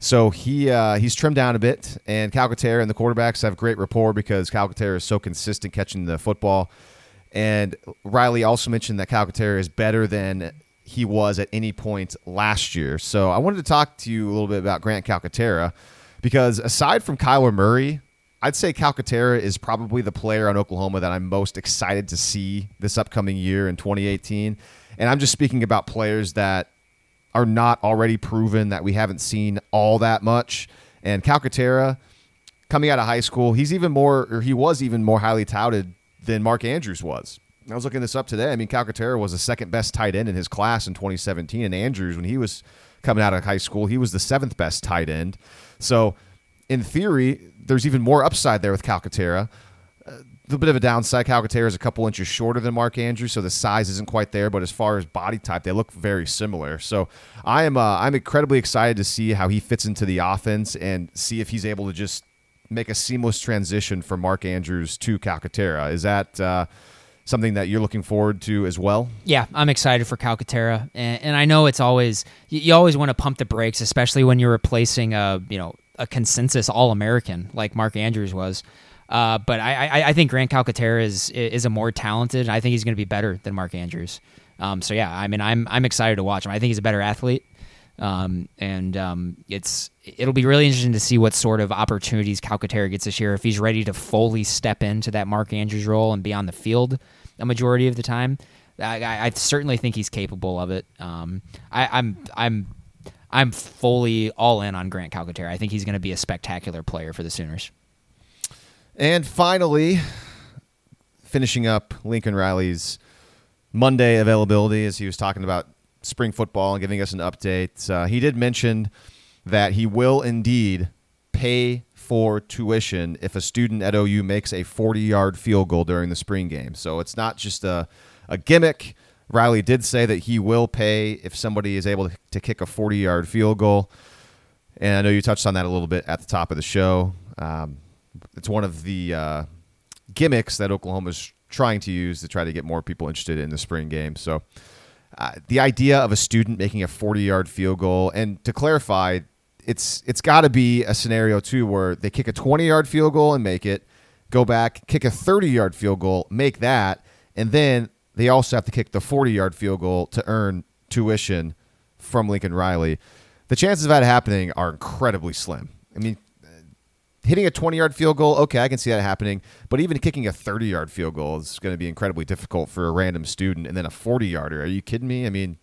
So he uh, he's trimmed down a bit, and Calcaterra and the quarterbacks have great rapport because Calcaterra is so consistent catching the football. And Riley also mentioned that Calcaterra is better than he was at any point last year. So I wanted to talk to you a little bit about Grant Calcaterra because aside from Kyler Murray, I'd say Calcaterra is probably the player on Oklahoma that I'm most excited to see this upcoming year in 2018. And I'm just speaking about players that are not already proven that we haven't seen all that much. And Calcaterra, coming out of high school, he's even more, or he was even more highly touted than Mark Andrews was. I was looking this up today. I mean, Calcaterra was the second best tight end in his class in 2017, and Andrews, when he was coming out of high school, he was the seventh best tight end. So, in theory, there's even more upside there with Calcaterra. A bit of a downside. Calcaterra is a couple inches shorter than Mark Andrews, so the size isn't quite there. But as far as body type, they look very similar. So I am uh, I'm incredibly excited to see how he fits into the offense and see if he's able to just make a seamless transition from Mark Andrews to Calcaterra. Is that uh, something that you're looking forward to as well? Yeah, I'm excited for Calcaterra, and, and I know it's always you, you always want to pump the brakes, especially when you're replacing a you know a consensus All American like Mark Andrews was. Uh, but I, I, I think Grant Calcaterra is is a more talented. I think he's going to be better than Mark Andrews. Um, so yeah, I mean, I'm I'm excited to watch him. I think he's a better athlete, um, and um, it's it'll be really interesting to see what sort of opportunities Calcaterra gets this year if he's ready to fully step into that Mark Andrews role and be on the field a majority of the time. I, I, certainly think he's capable of it. Um, I, I'm I'm I'm fully all in on Grant Calcaterra. I think he's going to be a spectacular player for the Sooners. And finally, finishing up Lincoln Riley's Monday availability as he was talking about spring football and giving us an update. Uh, he did mention that he will indeed pay for tuition if a student at OU makes a 40 yard field goal during the spring game. So it's not just a, a gimmick. Riley did say that he will pay if somebody is able to kick a 40 yard field goal. And I know you touched on that a little bit at the top of the show. Um, it's one of the uh, gimmicks that Oklahoma's trying to use to try to get more people interested in the spring game. So, uh, the idea of a student making a 40-yard field goal, and to clarify, it's it's got to be a scenario too where they kick a 20-yard field goal and make it, go back, kick a 30-yard field goal, make that, and then they also have to kick the 40-yard field goal to earn tuition from Lincoln Riley. The chances of that happening are incredibly slim. I mean, hitting a 20 yard field goal, okay, I can see that happening. But even kicking a 30 yard field goal is going to be incredibly difficult for a random student. And then a 40 yarder, are you kidding me? I mean,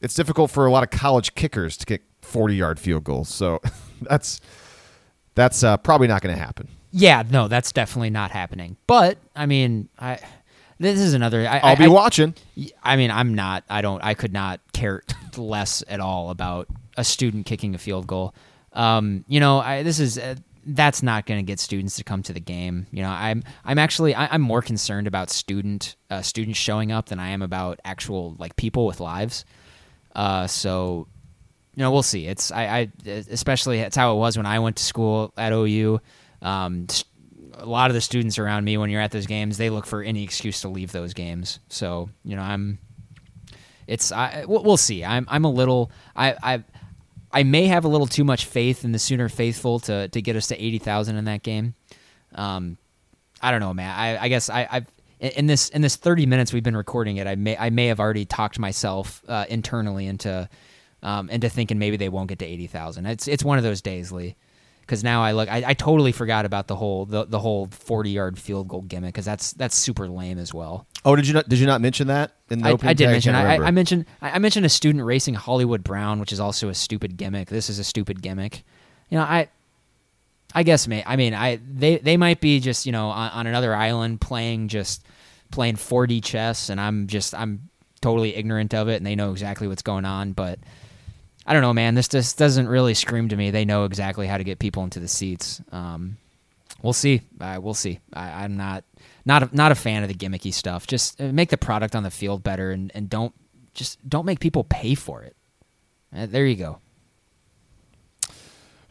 it's difficult for a lot of college kickers to kick 40 yard field goals. So that's that's uh, probably not going to happen. Yeah, no, that's definitely not happening. But I mean, I this is another. I, I'll be I- watching. I mean, I'm not. I don't. I could not care less at all about a student kicking a field goal. Um, you know, I, this is uh, that's not going to get students to come to the game. You know, I'm I'm actually I, I'm more concerned about student uh, students showing up than I am about actual like people with lives. Uh, so you know, we'll see. It's I, I especially it's how it was when I went to school at OU. Um, a lot of the students around me when you're at those games, they look for any excuse to leave those games. So you know, I'm. It's I we'll see. I'm I'm a little I I I may have a little too much faith in the Sooner faithful to to get us to eighty thousand in that game. Um, I don't know, man. I I guess I I've in this in this 30 minutes we've been recording it, I may I may have already talked myself uh, internally into um, into thinking maybe they won't get to 80,000. It's it's one of those days, Lee because now I look, I, I, totally forgot about the whole the, the whole forty yard field goal gimmick because that's that's super lame as well. Oh, did you not did you not mention that in the I, opening? I did mention. I. I mentioned I mentioned a student racing Hollywood Brown, which is also a stupid gimmick. This is a stupid gimmick. You know, I I guess may I mean I they they might be just you know on, on another island playing just playing 4D chess, and I'm just I'm totally ignorant of it, and they know exactly what's going on, but. I don't know, man. This just doesn't really scream to me. They know exactly how to get people into the seats. Um, we'll see. We'll see. I, I'm not not a, not a fan of the gimmicky stuff. Just uh, make the product on the field better, and, and don't just don't make people pay for it. Uh, there you go.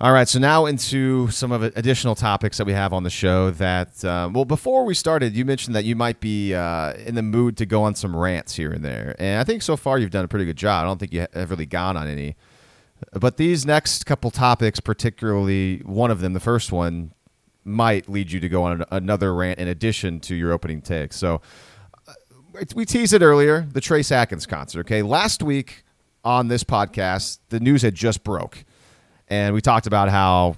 All right, so now into some of additional topics that we have on the show. That uh, well, before we started, you mentioned that you might be uh, in the mood to go on some rants here and there, and I think so far you've done a pretty good job. I don't think you have really gone on any, but these next couple topics, particularly one of them, the first one, might lead you to go on another rant in addition to your opening take. So uh, we teased it earlier, the Trace Adkins concert. Okay, last week on this podcast, the news had just broke and we talked about how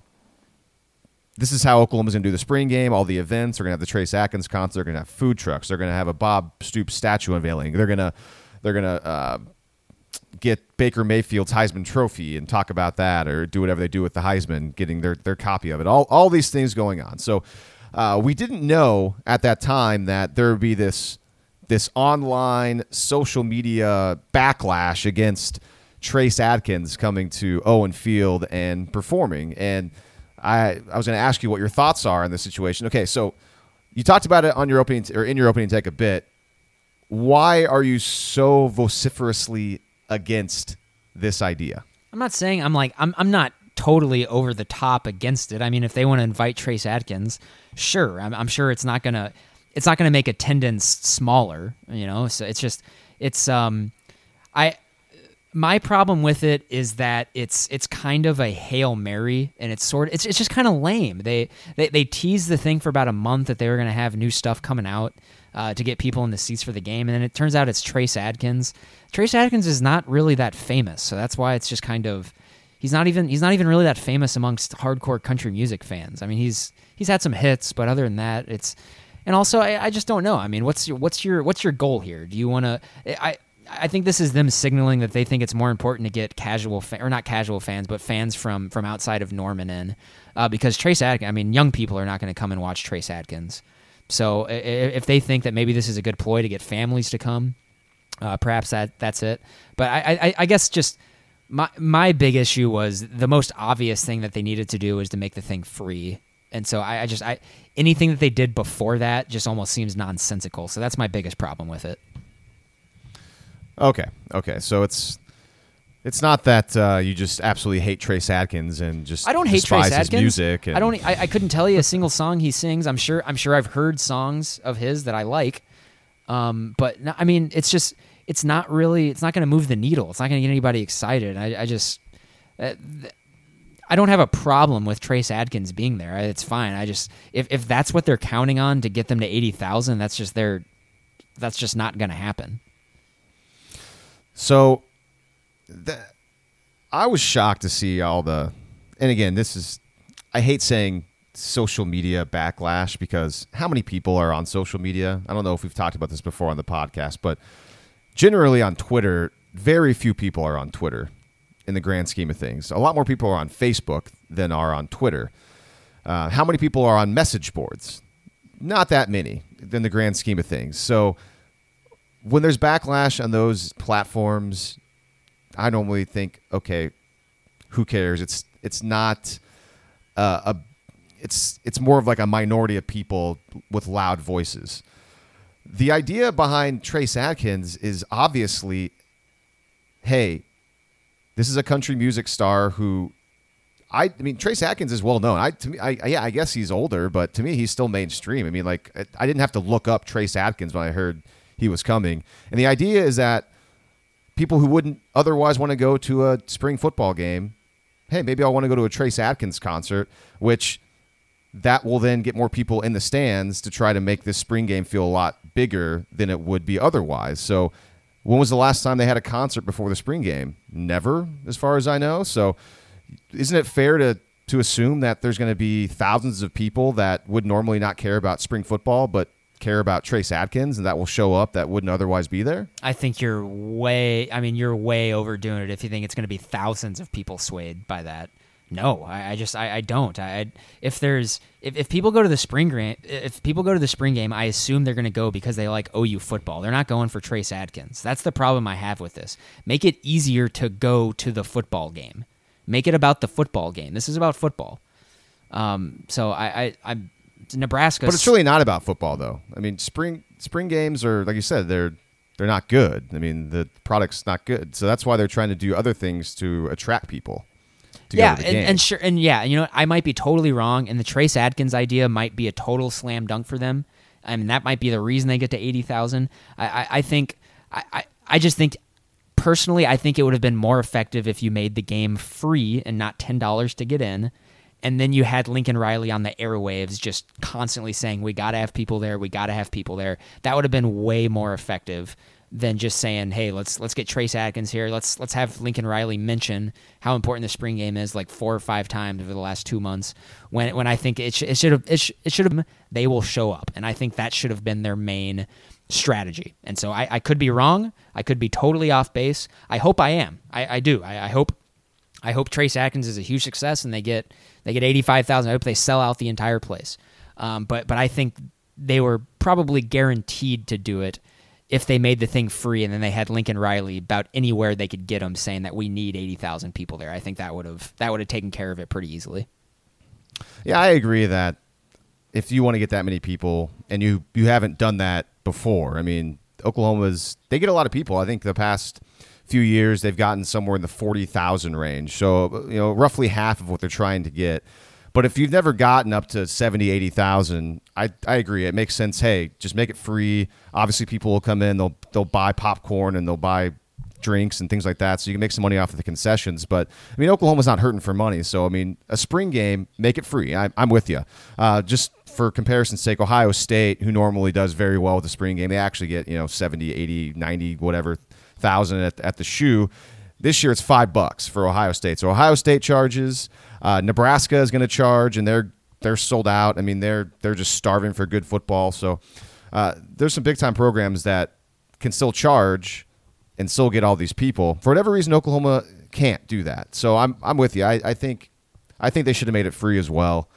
this is how Oklahoma's going to do the spring game. All the events. They're going to have the Trace Adkins concert. They're going to have food trucks. They're going to have a Bob Stoops statue unveiling. They're going to they're going to uh, get Baker Mayfield's Heisman Trophy and talk about that, or do whatever they do with the Heisman, getting their their copy of it. All all these things going on. So uh, we didn't know at that time that there would be this this online social media backlash against Trace Adkins coming to Owen Field and performing. And I, I was going to ask you what your thoughts are on this situation. Okay, so you talked about it on your opening or in your opening take a bit. Why are you so vociferously against this idea? I'm not saying I'm like I'm I'm not totally over the top against it. I mean, if they want to invite Trace Adkins, sure. I'm, I'm sure it's not gonna it's not gonna make attendance smaller. You know, so it's just it's um I my problem with it is that it's it's kind of a hail mary and it's sort of it's, it's just kind of lame. They, they they teased the thing for about a month that they were going to have new stuff coming out uh, to get people in the seats for the game and then it turns out it's trace adkins. Trace adkins is not really that famous so that's why it's just kind of he's not even he's not even really that famous amongst hardcore country music fans. I mean he's he's had some hits but other than that it's and also I, I just don't know. I mean what's your what's your what's your goal here? Do you want to i I think this is them signaling that they think it's more important to get casual fa- or not casual fans, but fans from from outside of Norman in, uh, because Trace Adkins. I mean, young people are not going to come and watch Trace Adkins. So if they think that maybe this is a good ploy to get families to come, uh, perhaps that that's it. But I, I, I guess just my my big issue was the most obvious thing that they needed to do was to make the thing free. And so I, I just I anything that they did before that just almost seems nonsensical. So that's my biggest problem with it. Okay, okay. So it's it's not that uh, you just absolutely hate Trace Adkins and just I don't hate despise Trace his Adkins. music. And, I don't. I, I couldn't tell you a single song he sings. I'm sure. I'm sure I've heard songs of his that I like. Um, but no, I mean, it's just it's not really. It's not going to move the needle. It's not going to get anybody excited. I, I just. Uh, th- I don't have a problem with Trace Adkins being there. It's fine. I just if, if that's what they're counting on to get them to eighty thousand, that's just their that's just not going to happen. So, th- I was shocked to see all the, and again, this is, I hate saying social media backlash because how many people are on social media? I don't know if we've talked about this before on the podcast, but generally on Twitter, very few people are on Twitter in the grand scheme of things. A lot more people are on Facebook than are on Twitter. Uh, how many people are on message boards? Not that many in the grand scheme of things. So, when there's backlash on those platforms, I normally think, okay, who cares? It's it's not uh, a it's it's more of like a minority of people with loud voices. The idea behind Trace Adkins is obviously, hey, This is a country music star who I, I mean, Trace Adkins is well known. I to me, I yeah, I guess he's older, but to me, he's still mainstream. I mean, like I, I didn't have to look up Trace Adkins when I heard he was coming. And the idea is that people who wouldn't otherwise want to go to a spring football game, hey, maybe I'll want to go to a Trace Adkins concert, which that will then get more people in the stands to try to make this spring game feel a lot bigger than it would be otherwise. So, when was the last time they had a concert before the spring game? Never, as far as I know. So, isn't it fair to to assume that there's going to be thousands of people that would normally not care about spring football, but care about Trace Adkins, and that will show up that wouldn't otherwise be there? I think you're way. I mean, you're way overdoing it if you think it's going to be thousands of people swayed by that. No, I, I just I, I don't. I, if there's if, if people go to the spring game, if people go to the spring game, I assume they're going to go because they like OU football. They're not going for Trace Adkins. That's the problem I have with this. Make it easier to go to the football game. Make it about the football game. This is about football. Um, so I I I'm Nebraska. But it's really not about football, though. I mean, spring spring games are like you said, they're they're not good. I mean, the product's not good, so that's why they're trying to do other things to attract people. To yeah, go to the and, and sure, and yeah, you know, I might be totally wrong, and the Trace Adkins idea might be a total slam dunk for them. I mean, that might be the reason they get to eighty thousand. I, I, I think, I, I, I just think, personally, I think it would have been more effective if you made the game free and not ten dollars to get in, and then you had Lincoln Riley on the airwaves just constantly saying, "We got to have people there. We got to have people there." That would have been way more effective than just saying, "Hey, let's let's get Trace Adkins here. Let's let's have Lincoln Riley mention how important the spring game is like four or five times over the last two months." When when I think it sh- it should have it, sh- it should have they will show up, and I think that should have been their main strategy. And so I, I could be wrong. I could be totally off base. I hope I am. I, I do. I, I hope I hope Trace Adkins is a huge success and they get they get eighty five thousand. I hope they sell out the entire place. Um, but but I think they were probably guaranteed to do it if they made the thing free and then they had Lincoln Riley about anywhere they could get him saying that we need eighty thousand people there. I think that would have that would have taken care of it pretty easily. Yeah, I agree that if you want to get that many people and you you haven't done that before, I mean, Oklahoma's they get a lot of people. I think the past few years they've gotten somewhere in the 40,000 range. So, you know, roughly half of what they're trying to get. But if you've never gotten up to 70, 80,000, I, I agree. It makes sense. Hey, just make it free. Obviously, people will come in, they'll, they'll buy popcorn and they'll buy drinks and things like that. So you can make some money off of the concessions. But I mean, Oklahoma's not hurting for money. So, I mean, a spring game, make it free. I, I'm with you. Uh, just for comparison's sake, Ohio State, who normally does very well with the spring game, they actually get, you know, 70, 80, 90, whatever thousand at, at the shoe. This year it's five bucks for Ohio State. So Ohio State charges. Uh, Nebraska is going to charge, and they're they're sold out. I mean, they're they're just starving for good football. So uh, there's some big time programs that can still charge and still get all these people. For whatever reason, Oklahoma can't do that. So I'm I'm with you. I, I think I think they should have made it free as well.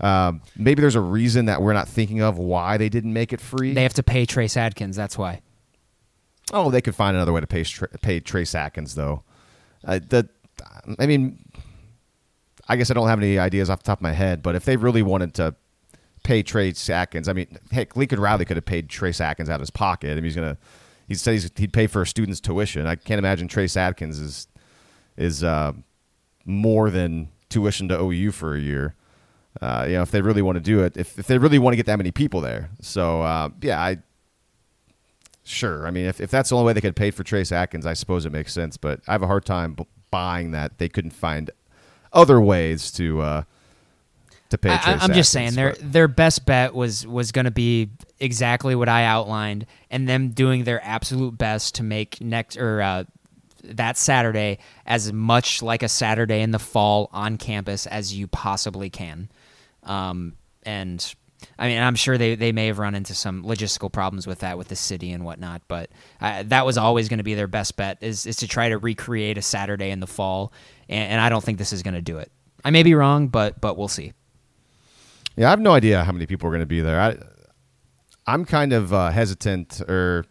Um, maybe there's a reason that we're not thinking of why they didn't make it free. They have to pay Trace Adkins. That's why. Oh, they could find another way to pay pay Trace Adkins though. Uh, the, I mean, I guess I don't have any ideas off the top of my head, but if they really wanted to pay Trace Adkins, I mean, heck, Lincoln Riley could have paid Trace Adkins out of his pocket. I mean, he's gonna. He said he's, he'd pay for a student's tuition. I can't imagine Trace Adkins is is uh, more than tuition to OU for a year. Uh, you know, if they really want to do it, if, if they really want to get that many people there. So uh, yeah, I Sure. I mean, if, if that's the only way they could pay for Trace Adkins, I suppose it makes sense. But I have a hard time b- buying that they couldn't find other ways to uh, to pay. I, Trace I'm just Adkins, saying their but- their best bet was was going to be exactly what I outlined, and them doing their absolute best to make next or uh, that Saturday as much like a Saturday in the fall on campus as you possibly can. Um, and I mean, I'm sure they, they may have run into some logistical problems with that with the city and whatnot, but uh, that was always going to be their best bet is, is to try to recreate a Saturday in the fall, and, and I don't think this is going to do it. I may be wrong, but but we'll see. Yeah, I have no idea how many people are going to be there. I, I'm kind of uh, hesitant, or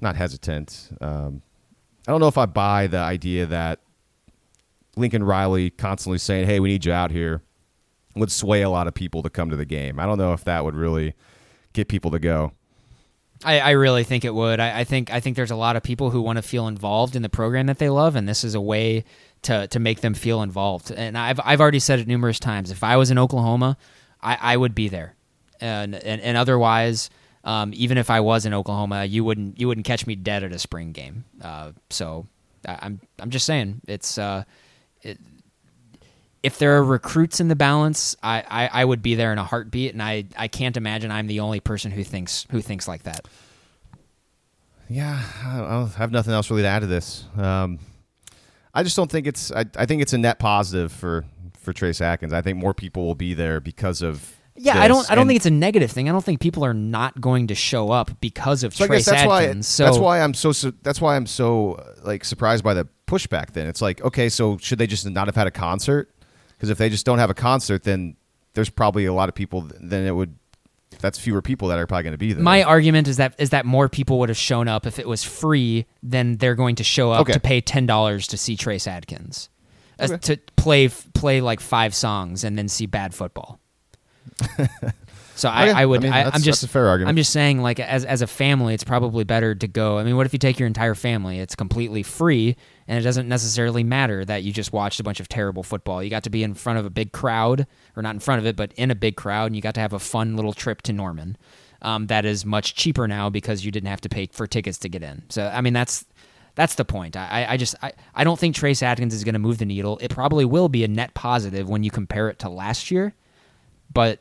not hesitant. Um, I don't know if I buy the idea that Lincoln Riley constantly saying, "Hey, we need you out here," would sway a lot of people to come to the game. I don't know if that would really get people to go. I, I really think it would. I, I think I think there's a lot of people who want to feel involved in the program that they love, and this is a way to to make them feel involved. And I've I've already said it numerous times. If I was in Oklahoma, I, I would be there, and and, and otherwise, um, even if I was in Oklahoma, you wouldn't you wouldn't catch me dead at a spring game. Uh, so I, I'm I'm just saying it's. Uh, it, if there are recruits in the balance, I, I, I, would be there in a heartbeat, and I, I can't imagine I'm the only person who thinks who thinks like that. Yeah, I have nothing else really to add to this. Um, I just don't think it's. I, I think it's a net positive for for Trace Adkins. I think more people will be there because of. Yeah, this. I don't. I don't And think it's a negative thing. I don't think people are not going to show up because of so Trace that's Adkins. why. so that's why I'm so. That's why I'm so like surprised by the pushback. Then it's like, okay, so should they just not have had a concert? Because if they just don't have a concert, then there's probably a lot of people. Then it would. That's fewer people that are probably going to be there. my argument is that is that more people would have shown up if it was free than they're going to show up Okay. to pay ten dollars to see Trace Adkins, Okay. to play play like five songs and then see bad football. so I, Okay. I would. I mean, I, am just a fair argument. I'm just saying, like as as a family, it's probably better to go. I mean, what if you take your entire family? It's completely free, and it doesn't necessarily matter that you just watched a bunch of terrible football. You got to be in front of a big crowd, or not in front of it, but in a big crowd, and you got to have a fun little trip to Norman. Um, that is much cheaper now because you didn't have to pay for tickets to get in. So I mean, that's that's the point. I, I- I just I, I don't think Trace Adkins is going to move the needle. It probably will be a net positive when you compare it to last year, but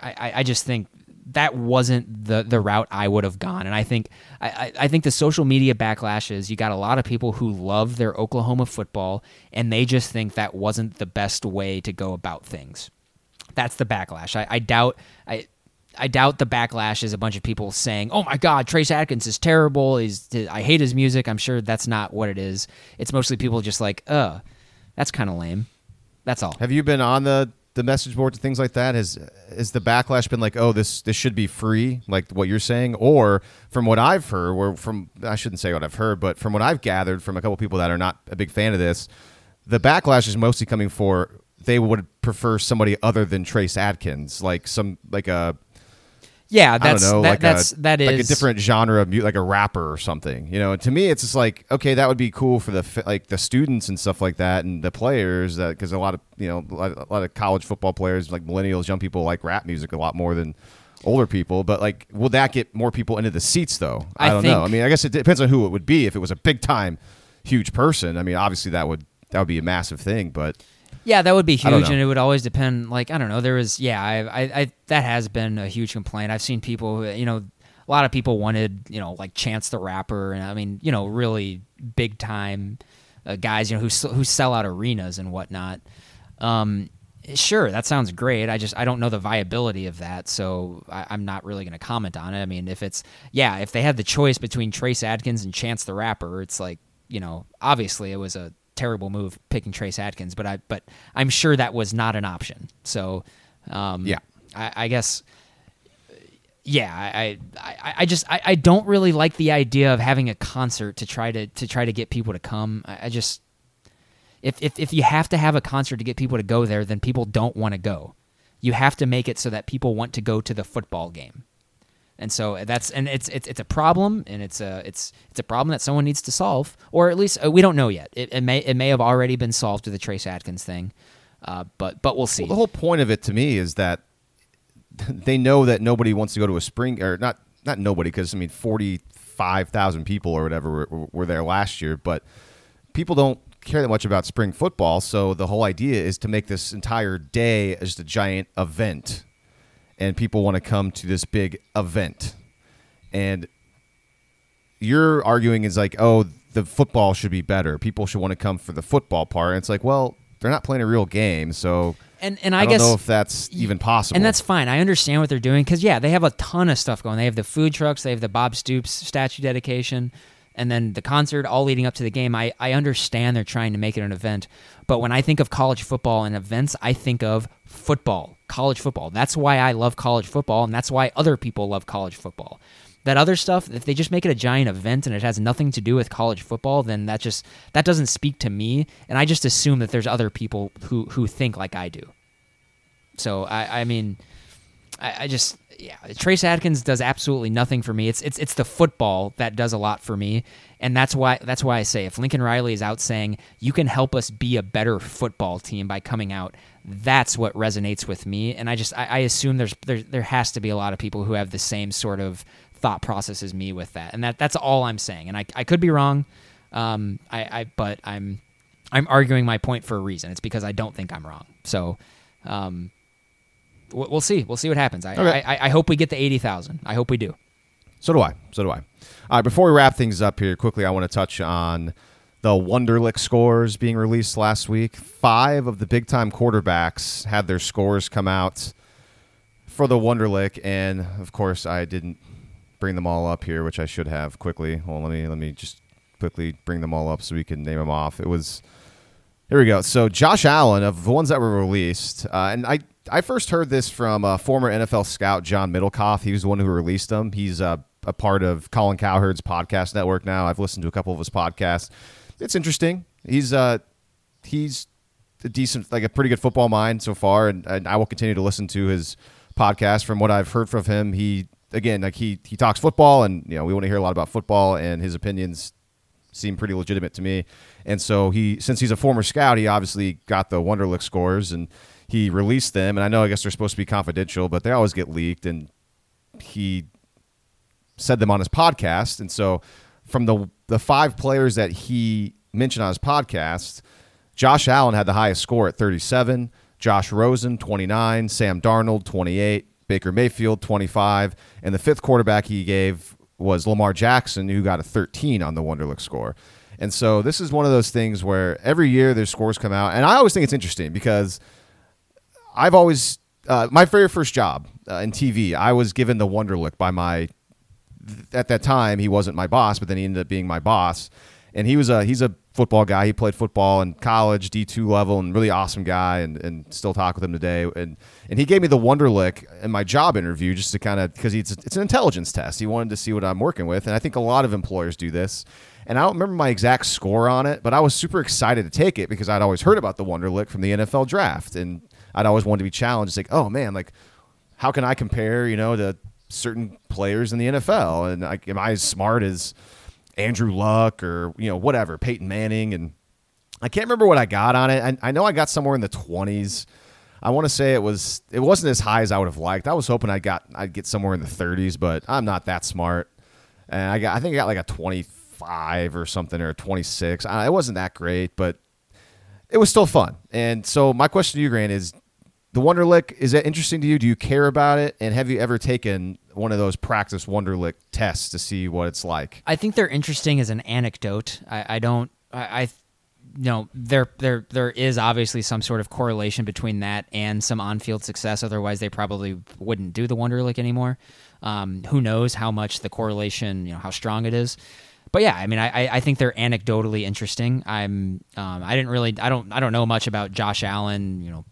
I, I- just think that wasn't the the route I would have gone. And I think I, I think the social media backlash is you got a lot of people who love their Oklahoma football and they just think that wasn't the best way to go about things. That's the backlash. I, I doubt I I doubt the backlash is a bunch of people saying, "Oh my God, Trace Adkins is terrible. He's I hate his music." I'm sure that's not what it is. It's mostly people just like, "Uh, that's kind of lame." That's all. Have you been on the the message boards and things like that? Has has the backlash been like, oh, this this should be free, like what you're saying, or from what I've heard, or from I shouldn't say what I've heard, but from what I've gathered from a couple people that are not a big fan of this, the backlash is mostly coming for they would prefer somebody other than Trace Adkins, like some like a Yeah, that's I don't know, that, like that's a that like a different genre of mu- like a rapper or something. You know, to me, it's just like okay, that would be cool for the like the students and stuff like that, and the players that because a lot of you know a lot, of college football players like millennials, young people like rap music a lot more than older people. But like, will that get more people into the seats though? I, I don't know. I mean, I guess it depends on who it would be. If it was a big time, huge person, I mean, obviously that would that would be a massive thing. But Yeah, that would be huge, and it would always depend. Like I don't know, there was yeah, I, I, I that has been a huge complaint. I've seen people, you know, a lot of people wanted, you know, like Chance the Rapper, and I mean, you know, really big time uh, guys, you know, who who sell out arenas and whatnot. Um, sure, that sounds great. I just I don't know the viability of that, so I, I'm not really going to comment on it. I mean, if it's yeah, if they had the choice between Trace Adkins and Chance the Rapper, it's like you know, obviously it was a terrible move picking Trace Adkins, but I but I'm sure that was not an option. So um, Yeah. I, I guess yeah, I I, I just I, I don't really like the idea of having a concert to try to to try to get people to come. I, I just if, if if you have to have a concert to get people to go there, then people don't want to go. You have to make it so that people want to go to the football game. And so that's and it's it's it's a problem, and it's a it's it's a problem that someone needs to solve, or at least uh, we don't know yet. It, it may it may have already been solved with the Trace Adkins thing, uh, but but we'll see. Well, the whole point of it to me is that they know that nobody wants to go to a spring or not not nobody because I mean forty five thousand people or whatever were, were there last year, but people don't care that much about spring football. So the whole idea is to make this entire day just a giant event, and people want to come to this big event, and you're arguing is like, oh, the football should be better. People should want to come for the football part. And it's like, well, they're not playing a real game, so and and I, I, don't guess know if that's even possible. And that's fine. I understand what they're doing because yeah, they have a ton of stuff going. They have the food trucks, they have the Bob Stoops statue dedication, and then the concert all leading up to the game. I I understand they're trying to make it an event, but when I think of college football and events, I think of football, college football. That's why I love college football, and that's why other people love college football. That other stuff, if they just make it a giant event and it has nothing to do with college football, then that just that doesn't speak to me, and I just assume that there's other people who who think like I do. So I, I mean, I, I just yeah, Trace Adkins does absolutely nothing for me. It's it's it's the football that does a lot for me, and that's why that's why I say if Lincoln Riley is out saying you can help us be a better football team by coming out, that's what resonates with me. And I just I, I assume there's there there has to be a lot of people who have the same sort of thought process as me with that, and that that's all I'm saying. And I I could be wrong, um, I, I but I'm I'm arguing my point for a reason. It's because I don't think I'm wrong. So. Um, we'll see. We'll see what happens. I, Okay. I, I hope we get the eighty thousand. I hope we do. So do I. So do I. All right, before we wrap things up here, quickly, I want to touch on the Wonderlic scores being released last week. Five of the big time quarterbacks had their scores come out for the Wonderlic, and of course, I didn't bring them all up here, which I should have quickly. Well, let me let me just quickly bring them all up so we can name them off. It was here we go. So Josh Allen of the ones that were released, uh, and I I first heard this from uh, former NFL scout John Middlekauff. He was the one who released them. He's uh, a part of Colin Cowherd's podcast network now. I've listened to a couple of his podcasts. It's interesting. He's uh he's a decent, like a pretty good football mind so far, and, and I will continue to listen to his podcast. From what I've heard from him, he again like he he talks football, and you know we want to hear a lot about football, and his opinions seem pretty legitimate to me. And so he, since he's a former scout, he obviously got the Wonderlic scores and he released them. And I know I guess they're supposed to be confidential, but they always get leaked. And he said them on his podcast. And so from the the five players that he mentioned on his podcast, Josh Allen had the highest score at 37, Josh Rosen 29, Sam Darnold 28, Baker Mayfield 25, and the fifth quarterback he gave was Lamar Jackson who got a 13 on the Wonderlic score. And so this is one of those things where every year their scores come out and I always think it's interesting because I've always uh, my very first job uh, in TV, I was given the Wonderlic by my at that time he wasn't my boss, but then he ended up being my boss. And he was a he's a football guy. He played football in college, D two level, and really awesome guy. And, and still talk with him today. And and he gave me the Wonderlic in my job interview just to kind of because it's it's an intelligence test. He wanted to see what I'm working with, and I think a lot of employers do this. And I don't remember my exact score on it, but I was super excited to take it because I'd always heard about the Wonderlic from the NFL draft, and I'd always wanted to be challenged. It's like, oh man, like how can I compare, you know, to certain players in the NFL? And like, am I as smart as Andrew Luck or you know whatever Peyton Manning? And I can't remember what I got on it. I, I know I got somewhere in the twenties. I want to say it was it wasn't as high as I would have liked. I was hoping I got I'd get somewhere in the 30s, but I'm not that smart. And I got I think I got like a 25 or something or a 26. I, it wasn't that great, but it was still fun. And so my question to you, Grant, is the Wonderlic is that interesting to you? Do you care about it? And have you ever taken one of those practice Wonderlic tests to see what it's like? I think they're interesting as an anecdote. I, I don't. I, I, you know, there there there is obviously some sort of correlation between that and some on-field success. Otherwise, they probably wouldn't do the Wonderlic anymore. Um, who knows how much the correlation, you know, how strong it is. But yeah, I mean, I, I- I think they're anecdotally interesting. I'm um, I didn't really I don't I don't know much about Josh Allen, you know,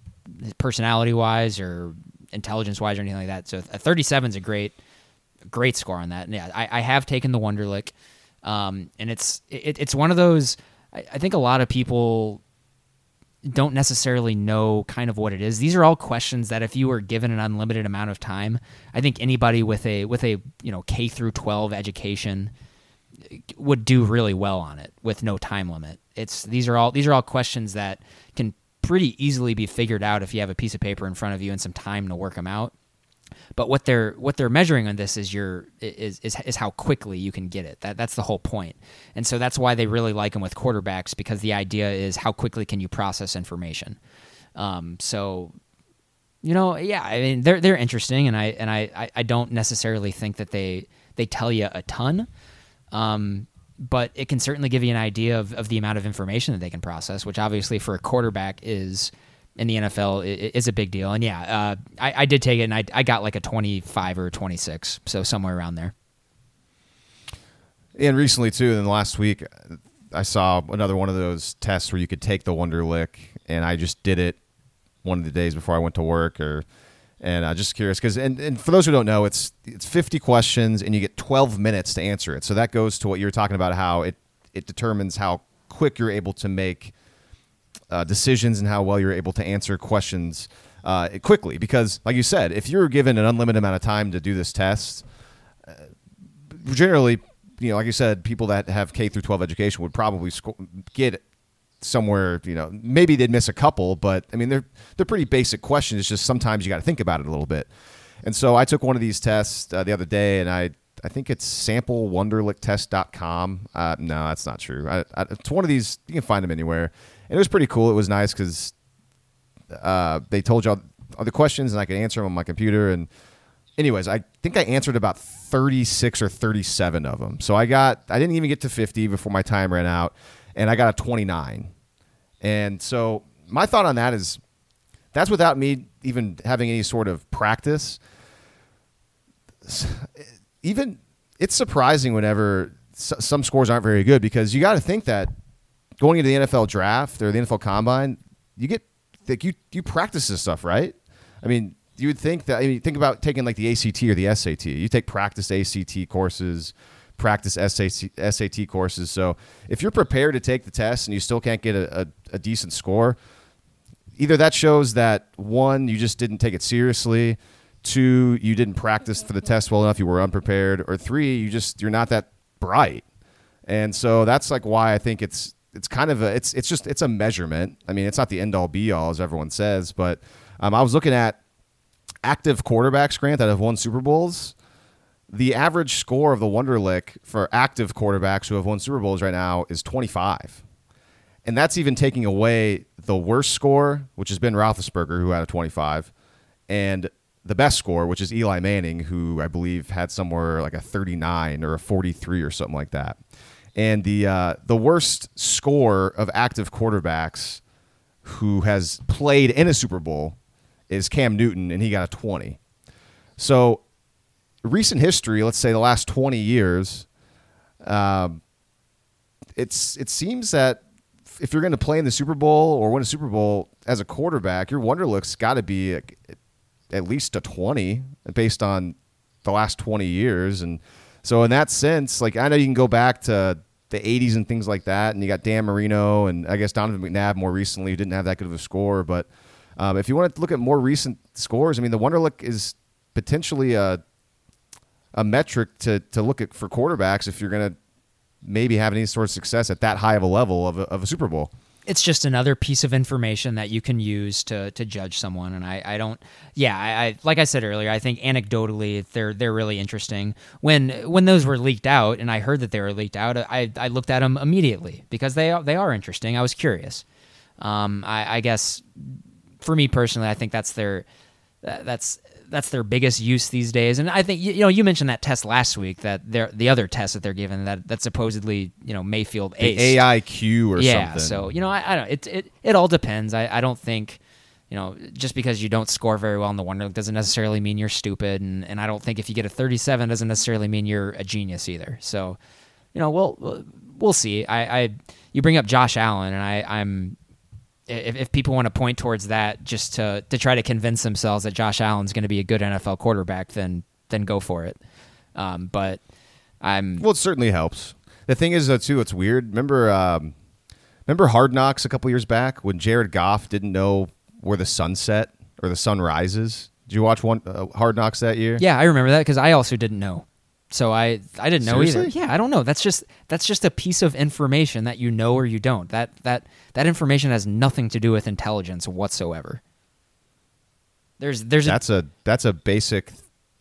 personality wise or intelligence wise or anything like that. So a 37 is a great great score on that. And yeah, I, I have taken the Wonderlic, um, and it's it, it's one of those. I, I think a lot of people don't necessarily know kind of what it is. These are all questions that if you were given an unlimited amount of time, I think anybody with a with a you know K through 12 education would do really well on it with no time limit. It's these are all these are all questions that pretty easily be figured out if you have a piece of paper in front of you and some time to work them out. But what they're what they're measuring on this is your is is, is how quickly you can get it. That that's the whole point. And so that's why they really like them with quarterbacks because the idea is how quickly can you process information. Um, so you know, yeah, I mean they're they're interesting, and I and I, I, don't necessarily think that they they tell you a ton, um, but it can certainly give you an idea of, of the amount of information that they can process, which obviously for a quarterback is in the NFL is a big deal. And yeah, uh, I, I did take it, and I I got like a twenty five or twenty six, so somewhere around there. And recently too, in the last week, I saw another one of those tests where you could take the Wonderlic, and I just did it one of the days before I went to work, or and I'm uh, just curious because and, and for those who don't know, it's it's 50 questions and you get 12 minutes to answer it. So that goes to what you were talking about, how it it determines how quick you're able to make uh, decisions and how well you're able to answer questions uh, quickly because, like you said, if you're given an unlimited amount of time to do this test, uh, generally, you know, like you said, people that have K through 12 education would probably sco- get somewhere. You know, maybe they'd miss a couple, but I mean, they're they're pretty basic questions. It's just sometimes you got to think about it a little bit. And so I took one of these tests uh, the other day, and I I think it's samplewonderlicktest.com. Uh, no, that's not true. I, I, it's one of these. You can find them anywhere. And it was pretty cool. It was nice because uh, they told you all, all the questions, and I could answer them on my computer. And anyways, I think I answered about 36 or 37 of them. So I got I didn't even get to 50 before my time ran out, and I got a 29. And so my thought on that is that's without me even having any sort of practice. Even it's surprising whenever some scores aren't very good because you got to think that going into the NFL draft or the NFL combine, you get like you you practice this stuff, right? I mean, you would think that I mean, think about taking like the ACT or the SAT. You take practice ACT courses, practice SAT SAT courses. So if you're prepared to take the test and you still can't get a, a, a decent score, either that shows that one, you just didn't take it seriously, two, you didn't practice for the test well enough, you were unprepared, or three, you just you're not that bright. And so that's like why I think it's it's kind of a it's it's just it's a measurement. I mean, it's not the end all be all as everyone says, but um, I was looking at active quarterbacks, Grant, that have won Super Bowls. The average score of the Wonderlic for active quarterbacks who have won Super Bowls right now is 25. And that's even taking away the worst score, which has been Roethlisberger, who had a 25, and the best score, which is Eli Manning, who I believe had somewhere like a 39 or a 43 or something like that. And the uh, the worst score of active quarterbacks who has played in a Super Bowl is Cam Newton, and he got a 20. So, recent history, let's say the last 20 years, um, it's it seems that if you're going to play in the Super Bowl or win a Super Bowl as a quarterback, your Wonderlic's got to be a, at least a 20 based on the last 20 years. And so, in that sense, like I know you can go back to the 80s and things like that, and you got Dan Marino and I guess Donovan McNabb more recently who didn't have that good of a score. But um, if you want to look at more recent scores, I mean, the Wonderlick is potentially a a metric to to look at for quarterbacks if you're going to maybe have any sort of success at that high of a level of a, of a Super Bowl. It's just another piece of information that you can use to to judge someone, and I, I don't, yeah, I, I like I said earlier, I think anecdotally they're they're really interesting. When when those were leaked out, and I heard that they were leaked out, I I looked at them immediately because they are, they are interesting. I was curious. Um, I, I guess for me personally, I think that's their that's that's their biggest use these days. And I think you, you know you mentioned that test last week that they're the other test that they're given that that supposedly you know Mayfield The aced. AIQ or yeah. something. So you know I, I don't it it it all depends. I I don't think. You know, just because you don't score very well in the Wonderlic doesn't necessarily mean you're stupid, and, and I don't think if you get a 37 doesn't necessarily mean you're a genius either. So, you know, we'll, we'll see. I, I you bring up Josh Allen, and I I'm if, if people want to point towards that just to to try to convince themselves that Josh Allen's going to be a good NFL quarterback, then then go for it. Um, but I'm Well, it certainly helps. The thing is, though, too, it's weird. Remember, um, remember Hard Knocks a couple years back when Jared Goff didn't know where the sun set or the sun rises. Did you watch one uh, Hard Knocks that year? yeah, I remember that because I also didn't know. So I I didn't know either. Yeah, I don't know. That's just that's just a piece of information that you know or you don't. That that that information has nothing to do with intelligence whatsoever. There's there's a, That's a that's a basic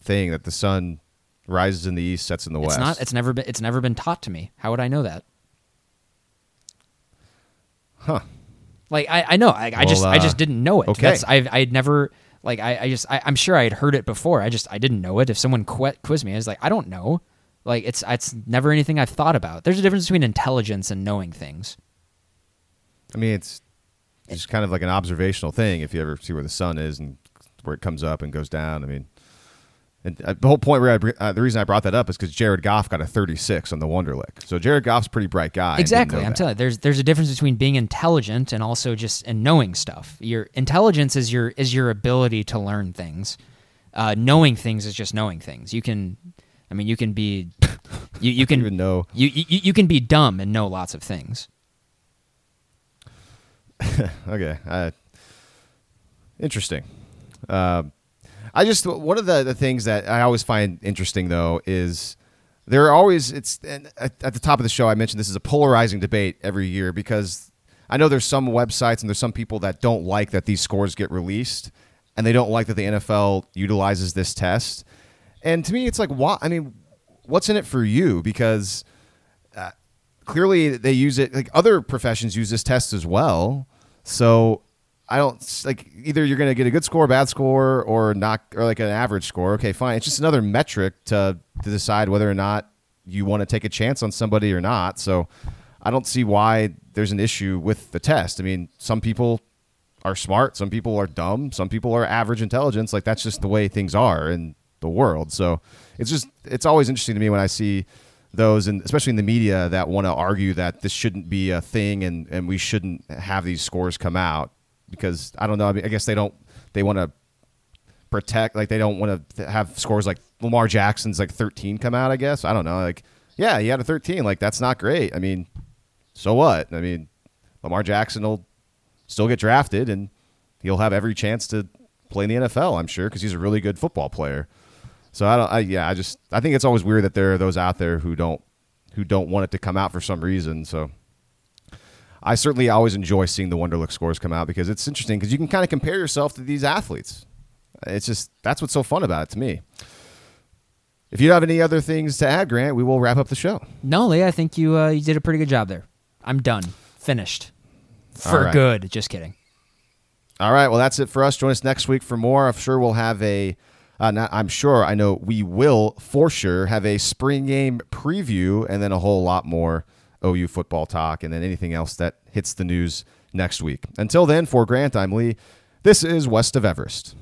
thing that the sun rises in the east, sets in the it's west. not it's never been it's never been taught to me. How would I know that? huh? Like I, I know I, I just Well, I uh, just didn't know it. okay. That's, I I had never like I, I just I, I'm sure I had heard it before. I just I didn't know it. If someone qu- quizzed me, I was like I don't know. Like it's it's never anything I've thought about. There's a difference between intelligence and knowing things. I mean, it's just kind of like an observational thing. If you ever see where the sun is and where it comes up and goes down, I mean, and uh, the whole point where I, uh, the reason I brought that up is because Jared Goff got a 36 on the Wonderlic. So Jared Goff's a pretty bright guy. Exactly. I'm that. telling you, there's there's a difference between being intelligent and also just and knowing stuff. Your intelligence is your is your ability to learn things. Uh, knowing things is just knowing things. You can, I mean, you can be, you you can know. you, you you can be dumb and know lots of things. Okay. Interesting. Uh, I just one of the, the things that I always find interesting though is there are always it's at, at the top of the show I mentioned this is a polarizing debate every year because I know there's some websites and there's some people that don't like that these scores get released and they don't like that the NFL utilizes this test. And to me, it's like, what? I mean, what's in it for you? Because clearly they use it. Like other professions use this test as well. So I don't like either you're going to get a good score, bad score, or not, or like an average score. Okay, fine. It's just another metric to to decide whether or not you want to take a chance on somebody or not. So I don't see why there's an issue with the test. I mean, some people are smart, some people are dumb, some people are average intelligence. Like that's just the way things are in the world. So it's just it's always interesting to me when I see those and especially in the media that want to argue that this shouldn't be a thing and and we shouldn't have these scores come out because I don't know. I, mean, I guess they don't. They want to protect. Like they don't want to have scores like Lamar Jackson's like 13 come out. I guess I don't know. Like yeah, he had a 13. Like that's not great. I mean, so what? I mean, Lamar Jackson will still get drafted and he'll have every chance to play in the NFL. I'm sure because he's a really good football player. So I don't. I, yeah, I just I think it's always weird that there are those out there who don't who don't want it to come out for some reason. So I certainly always enjoy seeing the Wonderlic scores come out because it's interesting because you can kind of compare yourself to these athletes. It's just that's what's so fun about it to me. If you have any other things to add, Grant, we will wrap up the show. No, Lee, I think you uh, you did a pretty good job there. I'm done, finished, for right. good. Just kidding. All right, well that's it for us. Join us next week for more. I'm sure we'll have a. Uh, not, I'm sure I know we will for sure have a spring game preview and then a whole lot more OU football talk, and then anything else that hits the news next week. Until then, for Grant, I'm Lee. This is West of Everest.